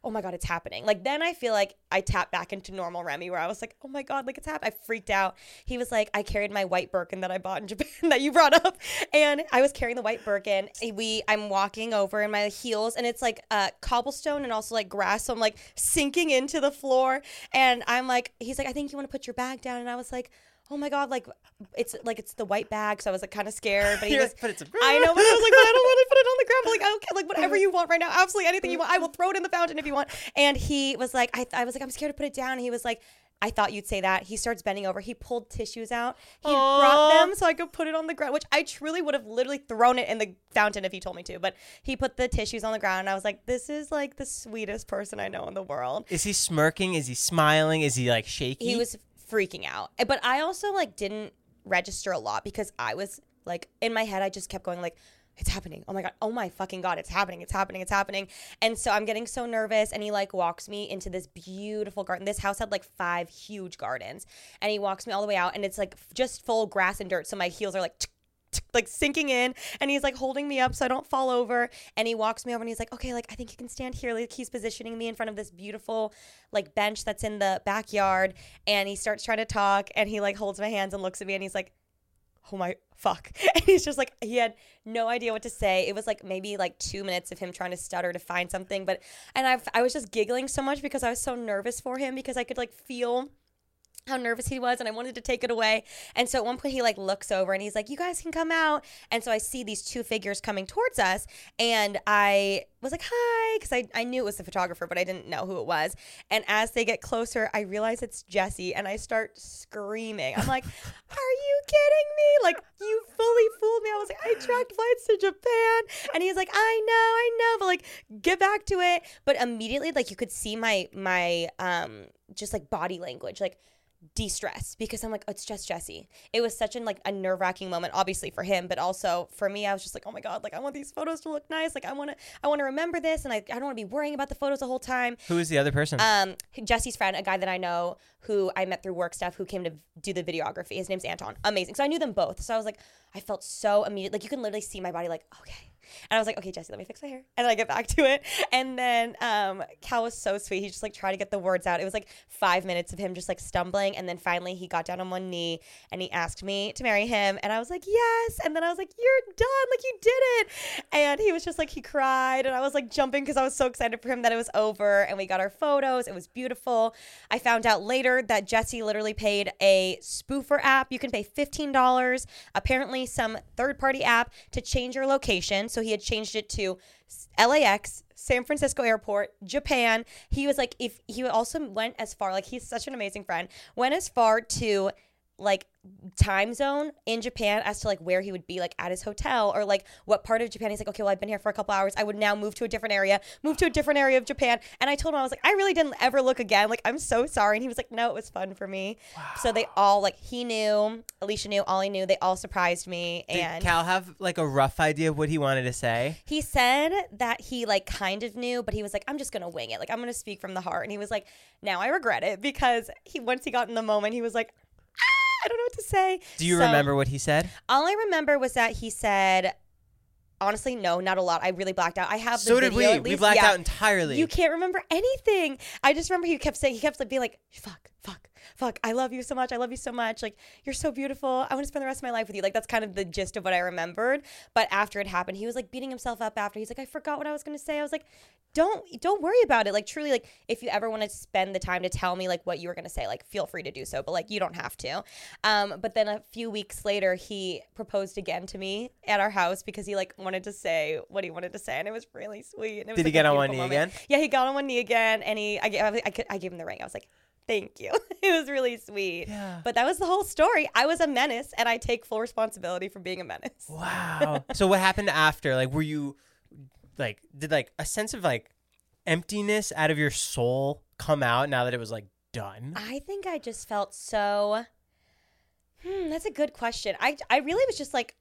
oh my god, it's happening. Like then I feel like I tapped back into normal Remi where I was like, oh my god, like it's happening. I freaked out. He was like, I carried my white Birkin that I bought in Japan *laughs* that you brought up, and I was carrying the white Birkin. We I'm walking over in my heels, and it's like uh, cobblestone and also like grass, so I'm like sinking into the floor, and I'm like, he's like, I think you want to put your bag down, and I was like. Oh my god! Like it's like it's the white bag, so I was like kind of scared. But he *laughs* was, "But it's a- I know, but I was like, but I don't want to *laughs* put it on the ground. But like, I don't care. Like whatever you want right now, absolutely anything you want. I will throw it in the fountain if you want. And he was like, I, I was like, I'm scared to put it down. And he was like, I thought you'd say that. He starts bending over. He pulled tissues out. He brought them so I could put it on the ground, which I truly would have literally thrown it in the fountain if he told me to. But he put the tissues on the ground, and I was like, this is like the sweetest person I know in the world. Is he smirking? Is he smiling? Is he like shaky? He was freaking out. Eh, But I also like didn't register a lot because I was like in my head I just kept going like it's happening. Oh my god. Oh my fucking god. It's happening. It's happening. It's happening. And so I'm getting so nervous and he like walks me into this beautiful garden. This house had like five huge gardens. And he walks me all the way out and it's like just full grass and dirt so my heels are like like sinking in and he's like holding me up so I don't fall over and he walks me over and he's like okay like I think you can stand here like he's positioning me in front of this beautiful like bench that's in the backyard and he starts trying to talk and he like holds my hands and looks at me and he's like oh my fuck. *laughs* And he's just like he had no idea what to say. It was like maybe like two minutes of him trying to stutter to find something but and i i was just giggling so much because i was so nervous for him because i could like feel how nervous he was and I wanted to take it away. And so at one point he like looks over and he's like, "You guys can come out." And so I see these two figures coming towards us and I was like, "Hi," cuz I I knew it was the photographer, but I didn't know who it was. And as they get closer, I realize it's Jesse and I start screaming. I'm like, *laughs* "Are you kidding me? Like you fully fooled me." I was like, "I tracked flights to Japan." And he's like, "I know, I know, but like get back to it." But immediately like you could see my my um just like body language like de-stress because I'm like, oh, it's just Jesse. It was such an like a nerve-wracking moment, obviously for him, but also for me. I was just like, oh my god, like I want these photos to look nice. Like I want to, I want to remember this, and I, I don't want to be worrying about the photos the whole time. Who is the other person? Um, Jesse's friend, a guy that I know who I met through work stuff, who came to do the videography. His name's Anton. Amazing. So I knew them both. So I was like, I felt so immediate. Like you can literally see my body. Like okay. And I was like, okay, Jesse, let me fix my hair. And then I get back to it. And then um, Cal was so sweet. He just like tried to get the words out. It was like five minutes of him just like stumbling. And then finally he got down on one knee and he asked me to marry him. And I was like, yes. And then I was like, you're done. Like you did it. And he was just like, he cried. And I was like jumping because I was so excited for him that it was over. And we got our photos. It was beautiful. I found out later that Jesse literally paid a spoofer app. You can pay $15, apparently some third party app to change your location. So he had changed it to LAX, San Francisco Airport, Japan. He was like, if he also went as far, like he's such an amazing friend, went as far to like time zone in Japan as to like where he would be like at his hotel or like what part of Japan. He's like okay well I've been here for a couple hours. I would now move to a different area move to a different area of Japan. And I told him I was like I really didn't ever look again. Like I'm so sorry. And he was like no it was fun for me. So they all like he knew Alisha knew Ollie knew. They all surprised me Did and Cal have like a rough idea of what he wanted to say? he said that he like kind of knew, but he was like, I'm just gonna wing it. Like I'm gonna speak from the heart. And he was like, now I regret it because he once he got in the moment, he was like, I don't know what to say. Do you So, remember what he said? All I remember was that he said, honestly, no, not a lot. I really blacked out. I have the So did we. We blacked Yeah. out entirely. You can't remember anything. I just remember he kept saying, he kept like being like, fuck, fuck, fuck. I love you so much. I love you so much. Like, you're so beautiful. I want to spend the rest of my life with you. Like, that's kind of the gist of what I remembered. But after it happened, he was like beating himself up after. He's like, I forgot what I was going to say. I was like, don't, don't worry about it. Like, truly, like, if you ever want to spend the time to tell me like what you were going to say, like, feel free to do so. But like, you don't have to. Um, but then a few weeks later, he proposed again to me at our house because he like wanted to say what he wanted to say. And it was really sweet. And it was, Did he like, a get on one knee moment. again? Yeah, he got on one knee again, and he I gave I, I gave him the ring. I was like, "Thank you." *laughs* it was really sweet. Yeah. But that was the whole story. I was a menace, and I take full responsibility for being a menace. Wow. *laughs* so what happened after? Like, were you like, did like a sense of like emptiness out of your soul come out now that it was like done? I think I just felt so. Hmm, that's a good question. I I really was just like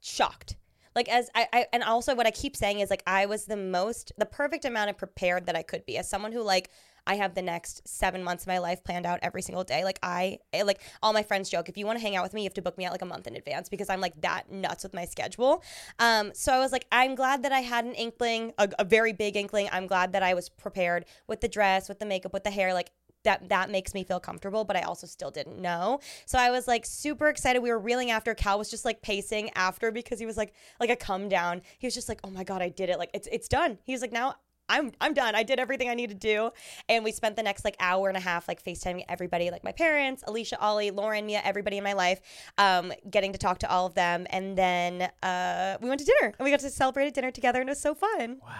shocked. like as I, I and also what I keep saying is like I was the most the perfect amount of prepared that I could be as someone who like I have the next seven months of my life planned out every single day. Like I I- like all my friends joke if you want to hang out with me, you have to book me out like a month in advance because I'm like that nuts with my schedule. Um, so I was like, I'm glad that I had an inkling, a, a very big inkling. I'm glad that I was prepared with the dress, with the makeup, with the hair, like that that makes me feel comfortable but i also still didn't know so i was like super excited we were reeling after cal was just like pacing after because he was like like a come down he was just like oh my god i did it like it's it's done he was like now I'm I'm done. I did everything I need to do. And we spent the next like hour and a half like FaceTiming everybody, like my parents, Alisha, Ollie, Lauren, Mia, everybody in my life, um, getting to talk to all of them. And then uh, we went to dinner and we got to celebrate a dinner together and it was so fun. Wow.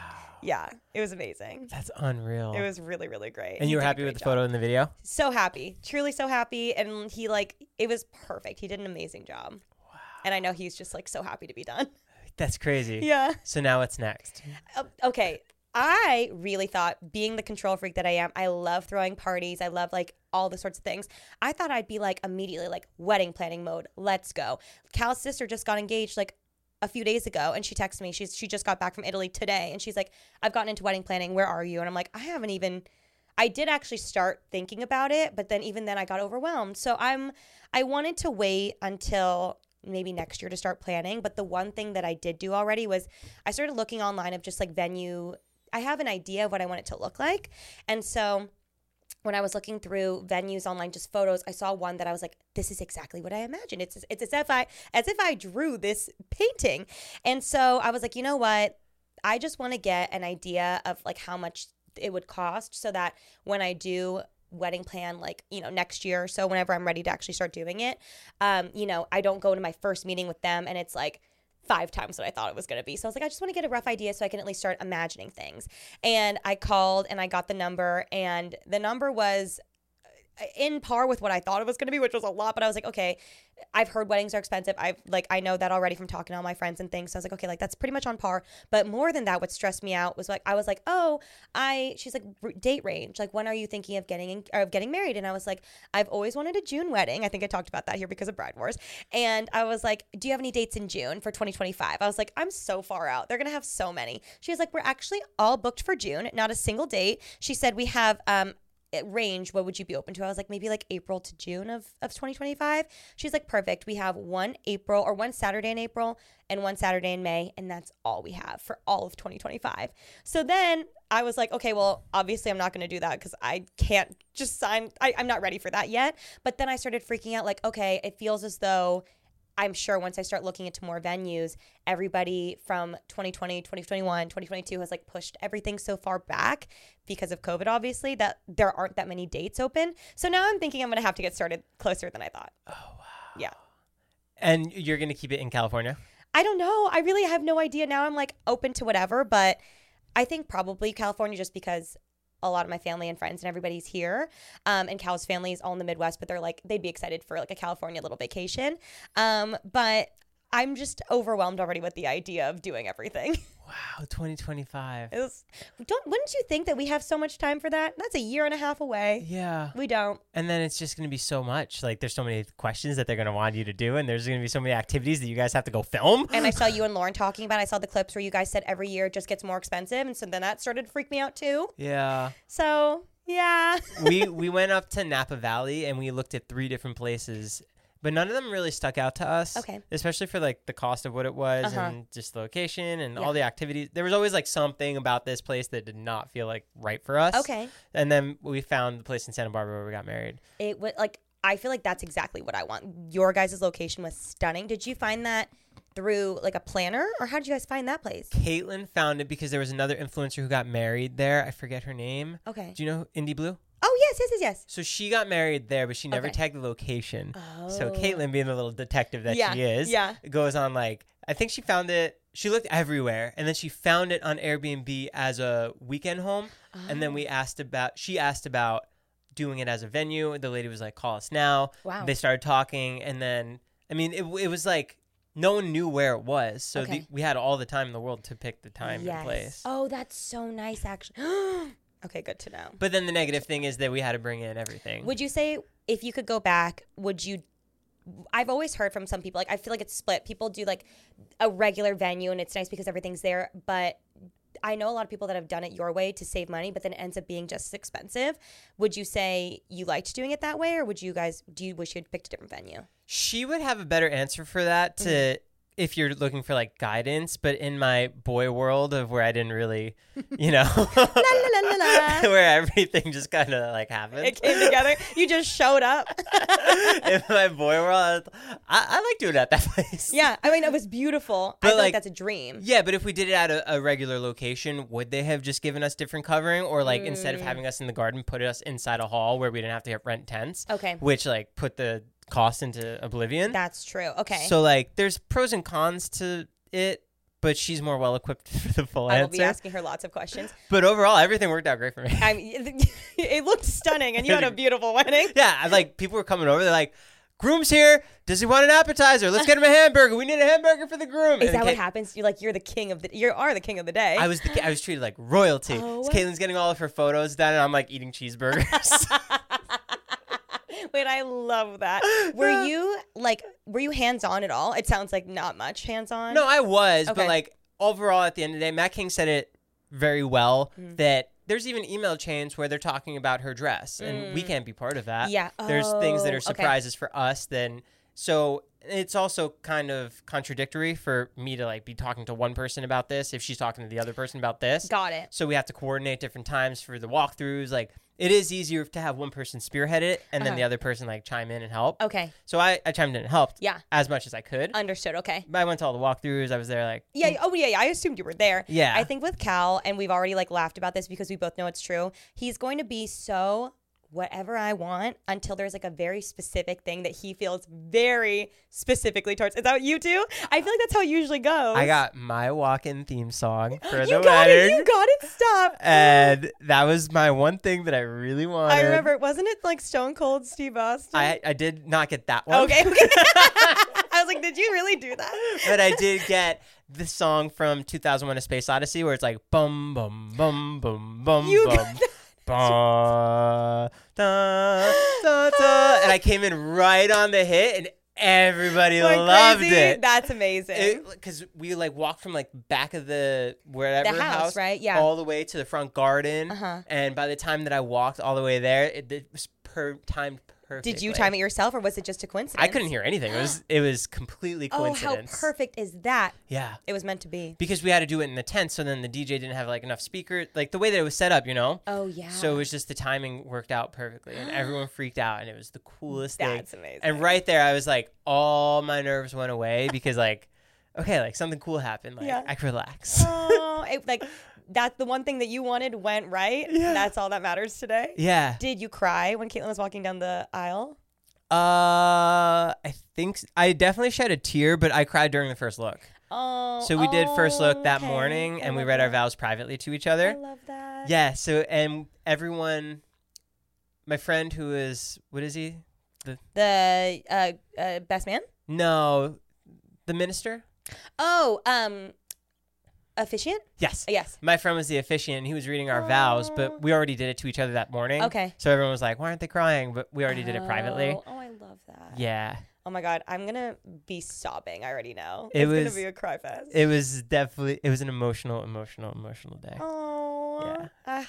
Yeah, it was amazing. That's unreal. It was really, really great. and He you were happy with the job. photo in the video? So happy, truly so happy. And he like, it was perfect. He did an amazing job. Wow. And I know he's just like so happy to be done. That's crazy. Yeah. So now what's next? Uh, okay. I really thought, being the control freak that I am, I love throwing parties. I love like all the sorts of things. I thought I'd be like immediately like wedding planning mode. Let's go. Cal's sister just got engaged like a few days ago and she texted me. She's she just got back from Italy today and she's like, I've gotten into wedding planning. Where are you? And I'm like, I haven't even I did actually start thinking about it, but then even then I got overwhelmed. So I'm I wanted to wait until maybe next year to start planning, but the one thing that I did do already was I started looking online of just like venue I have an idea of what I want it to look like. And so when I was looking through venues online, just photos, I saw one that I was like, "This is exactly what I imagined." It's it's as if I as if I drew this painting, and so I was like, you know what? I just want to get an idea of like how much it would cost, so that when I do wedding plan like you know next year or so whenever i'm ready to actually start doing it um you know i don't go to my first meeting with them and it's like five times what I thought it was going to be. So I was like, I just want to get a rough idea so I can at least start imagining things. And I called and I got the number, and the number was uh, in par with what I thought it was going to be, which was a lot. But I was like, okay, I've heard weddings are expensive. I've like I know that already from talking to all my friends and things. So I was like, okay, like that's pretty much on par. But more than that, what stressed me out was like I was like, oh, I. She's like date range. Like when are you thinking of getting in, of getting married? And I was like, I've always wanted a June wedding. I think I talked about that here because of Bride Wars. And I was like, do you have any dates in June for 2025? I was like, I'm so far out. They're gonna have so many. She was like, we're actually all booked for June, not a single date. She said we have um range what would you be open to? I was like maybe like april to june of, of 2025 she's like perfect. We have one april or one saturday in april and one saturday in may and that's all we have for all of 2025 so then i was like okay well obviously i'm not going to do that because i can't just sign I, i'm not ready for that yet. But then i started freaking out like okay it feels as though I'm sure once I start looking into more venues, everybody from 2020, 2021, 2022 has like pushed everything so far back because of COVID, obviously, that there aren't that many dates open. So now I'm thinking I'm going to have to get started closer than I thought. Oh, wow. Yeah. And you're going to keep it in California? I don't know. I really have no idea. Now I'm like open to whatever, but I think probably California just because a lot of my family and friends and everybody's here. Um, and Cal's family is all in the Midwest, but they're like, they'd be excited for like a California little vacation. Um, but I'm just overwhelmed already with the idea of doing everything. *laughs* Wow, 2025. It was, don't, wouldn't you think that we have so much time for that? That's a year and a half away. Yeah. We don't. And then it's just going to be so much. Like, there's so many questions that they're going to want you to do, and there's going to be so many activities that you guys have to go film. And I saw *laughs* you and Lauren talking about. it. I saw the clips where you guys said every year it just gets more expensive, and so then that started to freak me out too. yeah. So yeah, we *laughs* we went up to Napa Valley and we looked at three different places, but none of them really stuck out to us. Okay. Especially for like the cost of what it was Uh-huh. and just the location and Yeah. all the activities. There was always like something about this place that did not feel like right for us. okay. And then we found the place in Santa Barbara where we got married. It was like I feel like that's exactly what I want. Your guys' location was stunning. Did you find that through like a planner, or how did you guys find that place? Caitlin found it because there was another influencer who got married there. I forget her name. Okay. Do you know Indie Blue? Oh yes, yes, yes, yes. So she got married there, but she never Okay. tagged the location. So Oh. Caitlin, being the little detective that Yeah, she is, yeah. goes on like I think she found it. She looked everywhere, and then she found it on Airbnb as a weekend home. And then Oh. we asked about. She asked about doing it as a venue. The lady was like, "Call us now." Wow. They started talking, and then I mean, it it was like no one knew where it was, so Okay. the, we had all the time in the world to pick the time and place. Oh, that's so nice, actually. *gasps* *gasps* okay, good to know. But then the negative thing is that we had to bring in everything. Would you say if you could go back, would you I've always heard from some people like I feel like it's split. People do like a regular venue and it's nice because everything's there, but I know a lot of people that have done it your way to save money, but then it ends up being just as expensive. Would you say you liked doing it that way, or would you guys do you wish you had picked a different venue? She would have a better answer for that to Mm-hmm. If you're looking for like guidance, but in my boy world of where I didn't really, you know, *laughs* la, la, la, *laughs* where everything just kind of like happened. It came together. You just showed up. *laughs* in my boy world, I, I, I like doing it at that place. yeah, I mean it was beautiful. I But, feel like, like- that's a dream. Yeah, but if we did it at a, a regular location, would they have just given us different covering, or like instead of Mm. having us in the garden, put us inside a hall where we didn't have to rent tents? Okay. Which like put the cost into oblivion. That's true. Okay. So like, there's pros and cons to it, but she's more well equipped *laughs* for the full I will be asking her lots of questions. But overall, everything worked out great for me. *laughs* I mean, *laughs* it looked stunning, and you had a beautiful wedding. yeah, like people were coming over. They're like, "Groom's here. Does he want an appetizer? Let's get him a hamburger. We need a hamburger for the groom." Is And that what happens? You're like you're the king of the you are the king of the day. I was the, I was treated like royalty. Oh. So Caitlin's getting all of her photos done, and I'm like eating cheeseburgers. *laughs* Wait, I love that. *laughs* Were you like were you hands on at all? It sounds like not much hands on. no, I was, Okay. but like overall, at the end of the day, Matt King said it very well Mm. that there's even email chains where they're talking about her dress, and we can't be part of that. Mm. Yeah. there's things that Oh, are okay. surprises for us. Then so it's also kind of contradictory for me to like be talking to one person about this if she's talking to the other person about this. Got it. So we have to coordinate different times for the walkthroughs. Like it is easier to have one person spearhead it and then Uh-huh. the other person like chime in and help. Okay. So I, I chimed in and helped Yeah. as much as I could. Understood. Okay. But I went to all the walkthroughs. I was there like Yeah. Oh, yeah. yeah. I assumed you were there. Yeah. I think with Cal, and we've already like laughed about this because we both know it's true. He's going to be so whatever I want until there's like a very specific thing that he feels very specifically towards. Is that what you do? I feel like that's how it usually goes. I got my walk-in theme song *gasps* for you the got it. You got it. Stop. and that was my one thing that I really wanted. I remember. Wasn't it like Stone Cold Steve Austin? I, I did not get that one. okay. okay. *laughs* *laughs* I was like, did you really do that? but I did get the song from 2001: A Space Odyssey, where it's like bum bum bum bum bum You bum. Da, da, da. And I came in right on the hit, and everybody loved crazy? it. That's amazing. Because we like walked from like back of the wherever The house, right? Yeah. all the way to the front garden. Uh-huh. And by the time that I walked all the way there, it, it was per timed perfectly. did you time it yourself, or was it just a coincidence? I couldn't hear anything. It was it was completely coincidence. Oh, how perfect is that? Yeah. It was meant to be. Because we had to do it in the tent, so then the DJ didn't have like enough speaker, like the way that it was set up, you know. Oh yeah. So it was just the timing worked out perfectly, and everyone *gasps* freaked out, and it was the coolest thing. That's amazing. And right there, I was like, all my nerves went away because like, okay, like something cool happened. Like Yeah. I could relax. oh, it, like *laughs* that's the one thing that you wanted went right. Yeah. That's all that matters today. yeah. Did you cry when Caitlin was walking down the aisle? Uh, I think s- I definitely shed a tear, but I cried during the first look. Oh. So we did first look that okay. morning, I and we love read our that. vows privately to each other. I love that. Yeah. So and everyone, my friend who is what is he? The uh, uh, best man. No, the minister. Oh, um, officiant. Yes. Uh, yes. My friend was the officiant, and he was reading our vows, but we already did it to each other that morning. Okay. So everyone was like, "Why aren't they crying?" But we already did it privately. Oh, oh, I love that. Yeah. Oh my god, I'm gonna be sobbing. I already know. It it's was- gonna be a cry fest. It was definitely it was an emotional, emotional, emotional day. oh. Yeah. Ugh,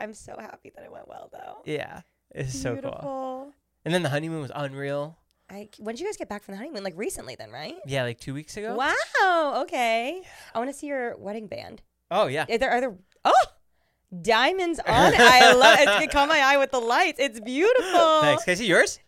I'm so happy that it went well though. Yeah. It's so cool. And then the honeymoon was unreal. I, when did you guys get back from the honeymoon? Like recently, then, right? Yeah, like two weeks ago. Wow. Okay. I want to see your wedding band. Oh yeah. Are there, are there? Oh, diamonds on *laughs* it. I love it. It caught my eye with the lights. It's beautiful. Thanks. Can I see yours?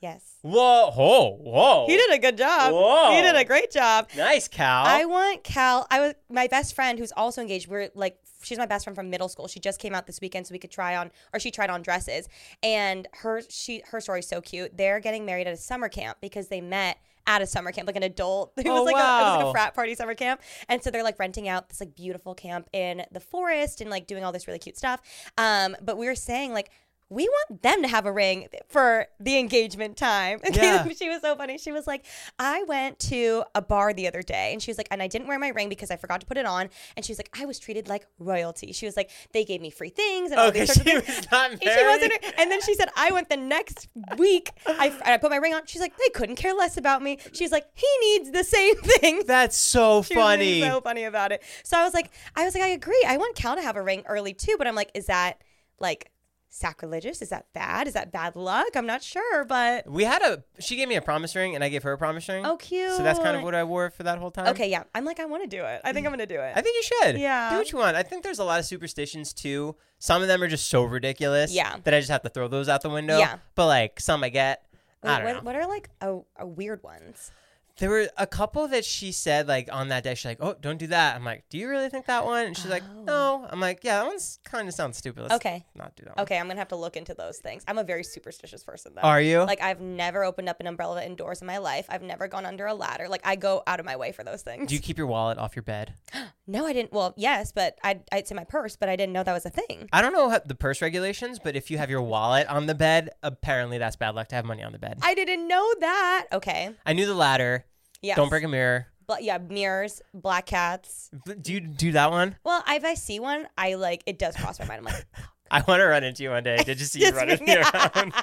Yes. Whoa! Whoa! Whoa! He did a good job. Whoa. He did a great job. Nice, Cal. I want Cal. I was my best friend who's also engaged. We're like she's my best friend from middle school. She just came out this weekend so we could try on or she tried on dresses. And her she her story's so cute. They're getting married at a summer camp because they met at a summer camp, like an adult. *laughs* It was Oh, like a, it was like a frat party summer camp. And so they're like renting out this like beautiful camp in the forest and like doing all this really cute stuff. Um, but we were saying like we want them to have a ring for the engagement time. *laughs* Yeah. she was so funny. She was like, I went to a bar the other day and she was like, and I didn't wear my ring because I forgot to put it on. And she was like, I was treated like royalty. She was like, they gave me free things and all Okay, these she things. was not And she married. wasn't. And then she said, I went the next week. I, and I put my ring on. She's like, they couldn't care less about me. She's like, he needs the same *laughs* thing. That's so She was funny. so funny about it. So I was like, I was like, I agree. I want Cal to have a ring early too, but I'm like, is that like sacrilegious? Is that bad? Is that bad luck? I'm not sure, but we had a. She gave me a promise ring, and I gave her a promise ring. oh, cute. So that's kind of what I wore for that whole time. Okay, yeah. I'm like, I want to do it. I think I'm gonna do it. I think you should. Yeah. Do what you want. I think there's a lot of superstitions too. Some of them are just so ridiculous. Yeah. That I just have to throw those out the window. Yeah. But like some I get. Wait, I don't what, know. what are like a, a weird ones? There were a couple that she said like on that day. She's like, "Oh, don't do that." I'm like, "Do you really think that one?" And she's like, oh. "No." I'm like, "Yeah, that one's kind of sounds stupid. Let's Oh. Okay. not do that." One. Okay, I'm gonna have to look into those things. I'm a very superstitious person though. Are you? Like I've never opened up an umbrella indoors in my life. I've never gone under a ladder. Like I go out of my way for those things. do you keep your wallet off your bed? *gasps* no, I didn't. Well, yes, but I'd, I'd say my purse, but I didn't know that was a thing. I don't know the purse regulations, but if you have your wallet on the bed, apparently that's bad luck to have money on the bed. I didn't know that. Okay. I knew the ladder. Yes. Don't break a mirror. But yeah, mirrors, black cats. But Do you do that one? Well, if I see one, I like it does cross my mind. I'm like, *laughs* I want to run into you one day. Did you see you *laughs* Just running me. around? *laughs*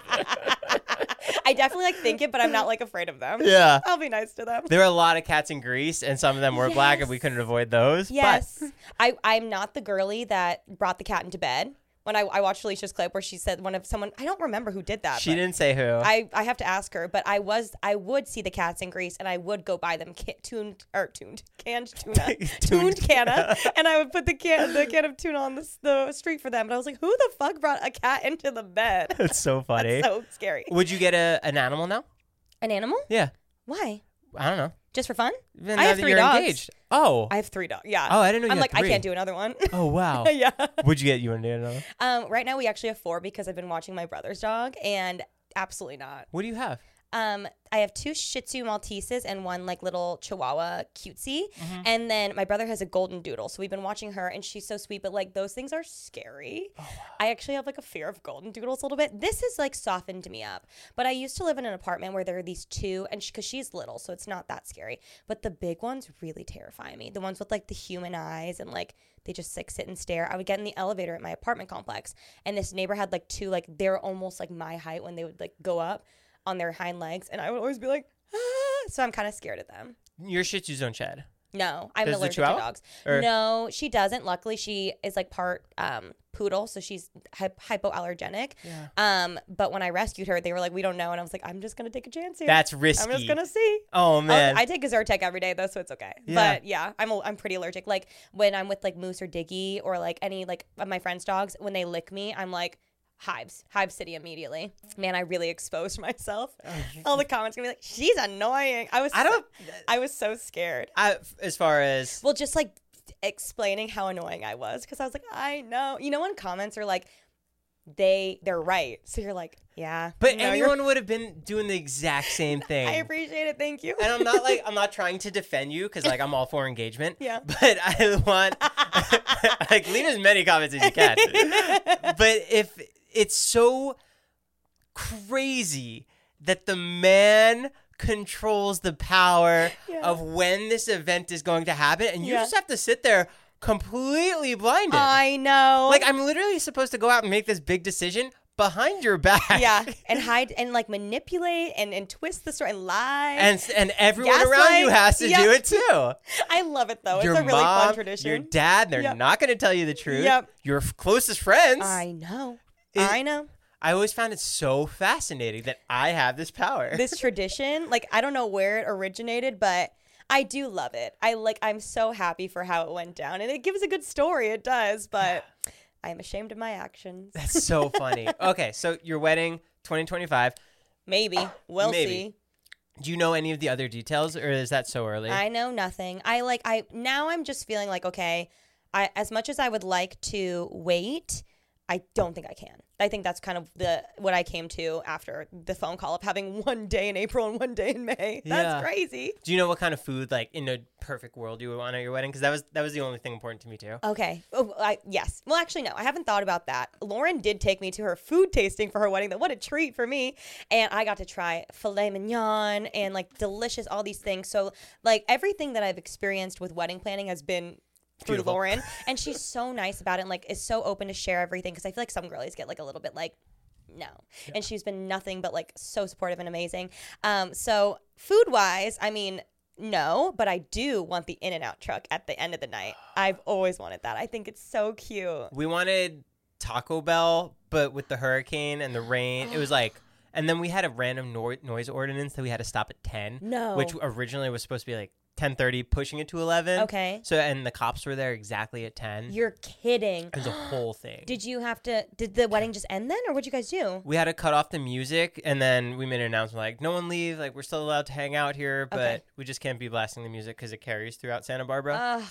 I definitely like think it, but I'm not like afraid of them. yeah. I'll be nice to them. There were a lot of cats in Greece, and some of them were black, and we Yes. couldn't avoid those. but- Yes, I I'm not the girly that brought the cat into bed. When I, I watched Alisha's clip where she said one of someone I don't remember who did that. she didn't say who. I, I have to ask her, but I was I would see the cats in Greece and I would go buy them ca- tuned or tuned canned tuna *laughs* tuned canna *laughs* and I would put the can the can of tuna on the, the street for them. But I was like, who the fuck brought a cat into the bed? That's so *laughs* funny. so scary. Would you get a, an animal now? An animal? Yeah. Why? I don't know. Just for fun? Even I have three dogs. engaged. Oh. I have three dogs. Yeah. oh, I didn't know you I'm had like, I three. can't do another one. Oh *laughs* wow. yeah. Would you get you want to do another? Um, right now we actually have four because I've been watching my brother's dog and absolutely not. What do you have? Um, I have two Shih Tzu Malteses and one like little Chihuahua cutesy, Mm-hmm. and then my brother has a Golden Doodle. So we've been watching her, and she's so sweet. But like those things are scary. Oh, I actually have like a fear of Golden Doodles a little bit. This has like softened me up. But I used to live in an apartment where there are these two, and because she's little, so it's not that scary. But the big ones really terrify me. The ones with like the human eyes and like they just like sit and stare. I would get in the elevator at my apartment complex, and this neighbor had like two like they're almost like my height when they would like go up on their hind legs, and I would always be like, ah. so I'm kind of scared of them. Your Shih Tzus don't shed. No, I'm Does allergic to dogs. Or- No, she doesn't. Luckily, she is like part um, poodle, so she's hy- hypoallergenic. Yeah. Um, but when I rescued her, they were like, "We don't know," and I was like, "I'm just gonna take a chance here. That's risky. I'm just gonna see." Oh I'll- man. I take a Zyrtec every day though, so it's okay. Yeah. But yeah, I'm a, I'm pretty allergic. Like when I'm with like Moose or Diggy or like any like of my friends' dogs, when they lick me, I'm like hives, hive city immediately. Man, I really exposed *laughs* myself. Oh, all the comments gonna be like, "She's annoying." I was I don't- I was so scared. I, as far as Well, just like explaining how annoying I was because I was like, I know. You know when comments are like, they they're right, so you're like, yeah. but no, you're- anyone would have been doing the exact same *laughs* thing. I appreciate it. Thank you. and I'm not like I'm not *laughs* trying to defend you because like I'm all for engagement. Yeah. But I want like leave as many comments as you can. but if it's so crazy that the man controls the power Yeah. of when this event is going to happen, and you Yeah. just have to sit there completely blinded. I know. like I'm literally supposed to go out and make this big decision behind your back. yeah, and *laughs* hide and like manipulate and, and twist the story and lie. And, and everyone around you has to Yep. do it too. *laughs* I love it though. your it's a really mom, fun tradition. your dad, they're Yep. not going to tell you the truth. Yep. Your closest friends. I know. It- I know. I always found it so fascinating that I have this power. *laughs* This tradition, like I don't know where it originated, but I do love it. I like I'm so happy for how it went down. And it gives a good story. It does, but *sighs* I am ashamed of my actions. That's so funny. *laughs* okay, so your wedding 2025. Maybe. Ah, we'll Maybe. see. Do you know any of the other details or is that so early? I know nothing. I like I now I'm just feeling like okay, I as much as I would like to wait, I don't think I can. I think that's kind of the what I came to after the phone call of having *laughs* one day in April and one day in May. That's Yeah. crazy. Do you know what kind of food, like in a perfect world, you would want at your wedding? Because that was that was the only thing important to me too. Okay. Oh, I, yes. Well, actually, no. I haven't thought about that. Lauren did take me to her food tasting for her wedding. Though, what a treat for me! And I got to try filet mignon and like delicious all these things. So, like everything that I've experienced with wedding planning has been through Beautiful. Lauren, *laughs* and she's so nice about it and like is so open to share everything. Because I feel like some girlies get like a little bit like. No. And she's been nothing but like so supportive and amazing. Um, so food wise, I mean, no, but I do want the In-N-Out truck at the end of the night. I've always wanted that. I think it's so cute. We wanted Taco Bell, but with the hurricane and the rain, it was like. And then we had a random no- noise ordinance that we had to stop at ten. No. which originally was supposed to be like ten thirty, pushing it to eleven. Okay. So and the cops were there exactly at ten. You're kidding. it was a whole *gasps* thing. Did you have to? Did the wedding just end then, or what'd you guys do? we had to cut off the music and then we made an announcement like no one leave like we're still allowed to hang out here but Okay. we just can't be blasting the music because it carries throughout santa barbara Ugh,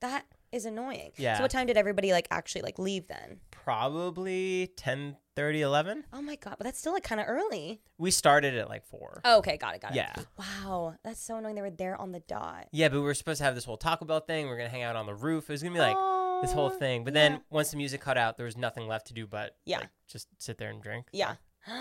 that is annoying. Yeah. So what time did everybody like actually like leave then? probably 10 30 11 Oh my god, but that's still like kind of early. we started at like 4 Oh, okay, got it, got it. Yeah. Wow, that's so annoying. They were there on the dot. yeah but we were supposed to have this whole taco bell thing we are gonna hang out on the roof it was gonna be like this whole Oh, thing but yeah. then once the music cut out there was nothing left to do but Yeah. like, just sit there and drink Yeah. *gasps*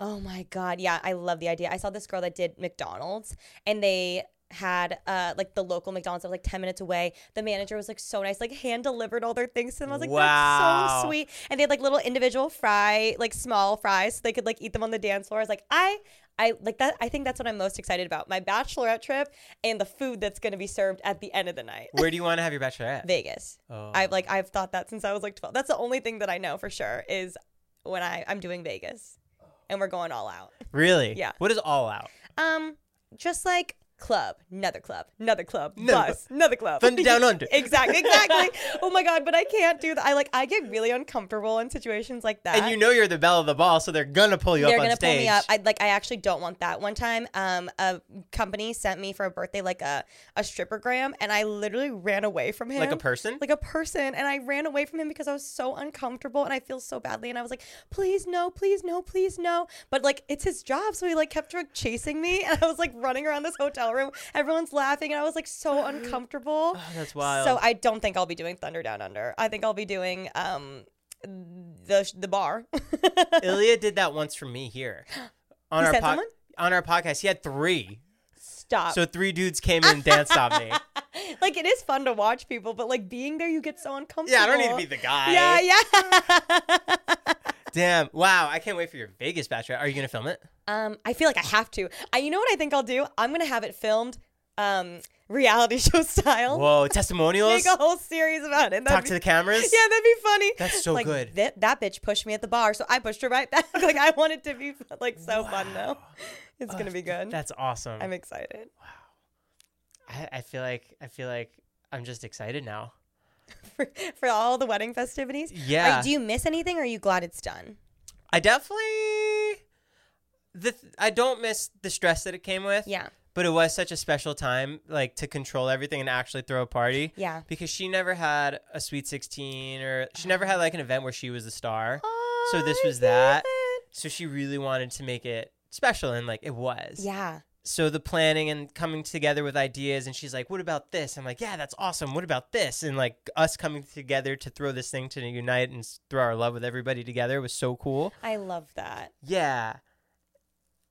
Oh my god. Yeah, I love the idea. I saw this girl that did McDonald's and they had uh like the local McDonald's that was like 10 minutes away. The manager was like so nice, like hand delivered all their things to them. I was like, Wow. that's so sweet. And they had like little individual fry, like small fries, so they could like eat them on the dance floor. I was like, I I like that. I think that's what I'm most excited about. My bachelorette trip and the food that's gonna be served at the end of the night. where do *laughs* you want to have your bachelorette Vegas. oh. I've like I've thought that since I was like 12. That's the only thing that I know for sure is when I I'm doing Vegas, and we're going all out. really Yeah. what is all out Um, just like club, another club, another club, Another bus, another club. Thunder Down *laughs* Under. exactly, exactly. *laughs* oh my god, but I can't do that. I like I get really uncomfortable in situations like that. and you know you're the belle of the ball so they're gonna pull you they're up on gonna stage pull me up. I like. I actually don't want that. One time, um, a company sent me for a birthday like a a strippergram, and I literally ran away from him. like a person like a person and I ran away from him because I was so uncomfortable and I feel so badly and I was like please no please no please no but like it's his job so he like kept like, chasing me *laughs* and I was like running around this hotel room everyone's laughing and I was like so *gasps* uncomfortable Oh, that's wild. so I don't think I'll be doing Thunder Down Under I think I'll be doing um the the bar *laughs* Ilya did that once for me here *gasps* on He our someone? on our podcast. He had three, stop so three dudes came in and danced on me. *laughs* like it is fun to watch people but like being there you get so uncomfortable Yeah, I don't need to be the guy. yeah yeah *laughs* Damn. Wow. I can't wait for your Vegas bachelor. Are you gonna film it? Um, I feel like I have to. I, you know what I think I'll do? I'm gonna have it filmed, um, reality *laughs* show style. Whoa, *laughs* testimonials. Make a whole series about it. That'd Talk be- to the cameras. Yeah, that'd be funny. That's so like, good. That that bitch pushed me at the bar, so I pushed her right back. *laughs* like I want it to be like so fun though. It's gonna be good. That's awesome. I'm excited I, I feel like I feel like I'm just excited now. *laughs* for, for all the wedding festivities. Yeah. Are- do you miss anything? or Are you glad it's done? I definitely. The th- I don't miss the stress that it came with. Yeah. But it was such a special time, like to control everything and actually throw a party. Yeah. Because she never had a sweet 16 or she oh. never had like an event where she was the star. Oh, so this was that. it. So she really wanted to make it special and like it was. Yeah. So the planning and coming together with ideas and she's like, "What about this?" I'm like, "Yeah, that's awesome. What about this?" And like us coming together to throw this thing to unite and throw our love with everybody together was so cool. I love that. Yeah.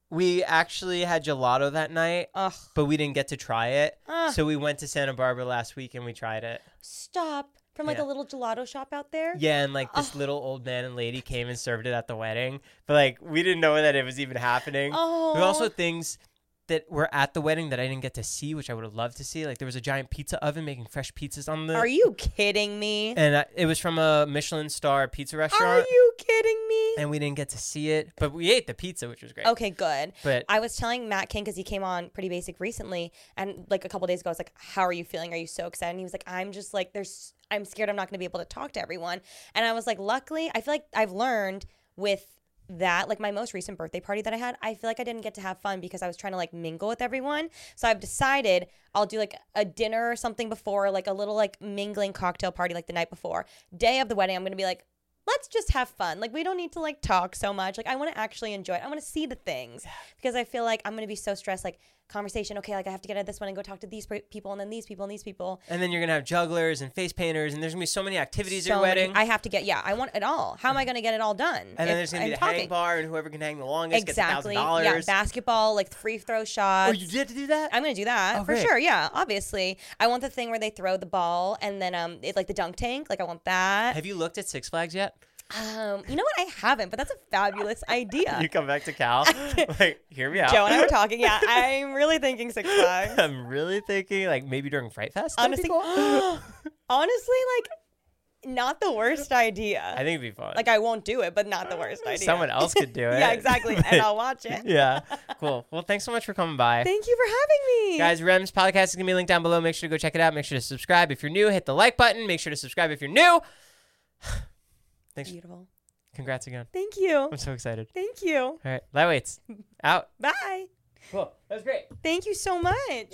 We actually had gelato that night, Ugh. but we didn't get to try it. Ugh. So we went to Santa Barbara last week and we tried it. Stop. From like Yeah. a little gelato shop out there. Yeah, and like this little old man and lady came and served it at the wedding, but like we didn't know that it was even happening. Oh. There were also things that were at the wedding that I didn't get to see, which I would have loved to see. Like there was a giant pizza oven making fresh pizzas on the. Are you kidding me? And I, it was from a Michelin star pizza restaurant. Are you kidding me? and we didn't get to see it, but we ate the pizza, which was great. Okay, good. But I was telling Matt King because he came on Pretty Basic recently, and like a couple days ago, I was like, "How are you feeling? Are you so excited?" And he was like, "I'm just like, there's, I'm scared I'm not going to be able to talk to everyone." And I was like, "Luckily, I feel like I've learned with that, like my most recent birthday party that I had, I feel like I didn't get to have fun because I was trying to like mingle with everyone. So I've decided I'll do like a dinner or something before, like a little like mingling cocktail party like the night before. Day of the wedding, I'm to be like." Let's just have fun. Like we don't need to like talk so much. Like I want to actually enjoy it. I want to see the things because I feel like I'm gonna be so stressed. Like conversation. Okay, like I have to get out of this one and go talk to these people and then these people and these people. And then you're gonna have jugglers and face painters, and there's gonna be so many activities at So your many- wedding. I have to get. Yeah, I want it all. How am I gonna get it all done? and then there's gonna be I'm the hang bar, and whoever can hang the longest Exactly. gets a thousand Yeah, dollars. basketball, like free throw shots. Oh, you did to do that? I'm gonna do that Oh, for great. sure. Yeah, obviously. I want the thing where they throw the ball and then um, it like the dunk tank. Like I want that. have you looked at Six Flags yet? Um, you know what? I haven't, but that's a fabulous idea. You come back to Cal. *laughs* like, hear me out. Joe and I were talking. Yeah, *laughs* I'm really thinking Six Flags. I'm really thinking like maybe during Fright Fest. Honestly, cool. *gasps* *laughs* honestly, like not the worst idea. I think it'd be fun. like I won't do it, but not the worst idea. Someone else could do it. yeah, exactly, and I'll watch it. yeah, cool. Well, thanks so much for coming by. Thank you for having me, Guys, Rem's podcast is gonna be linked down below. Make sure to go check it out. Make sure to subscribe if you're new. Hit the like button. Make sure to subscribe if you're new. *sighs* *sighs* Thanks. Beautiful. Congrats again. Thank you. I'm so excited. Thank you. All right, lightweights *laughs* out. Bye. Cool. That was great. Thank you so much.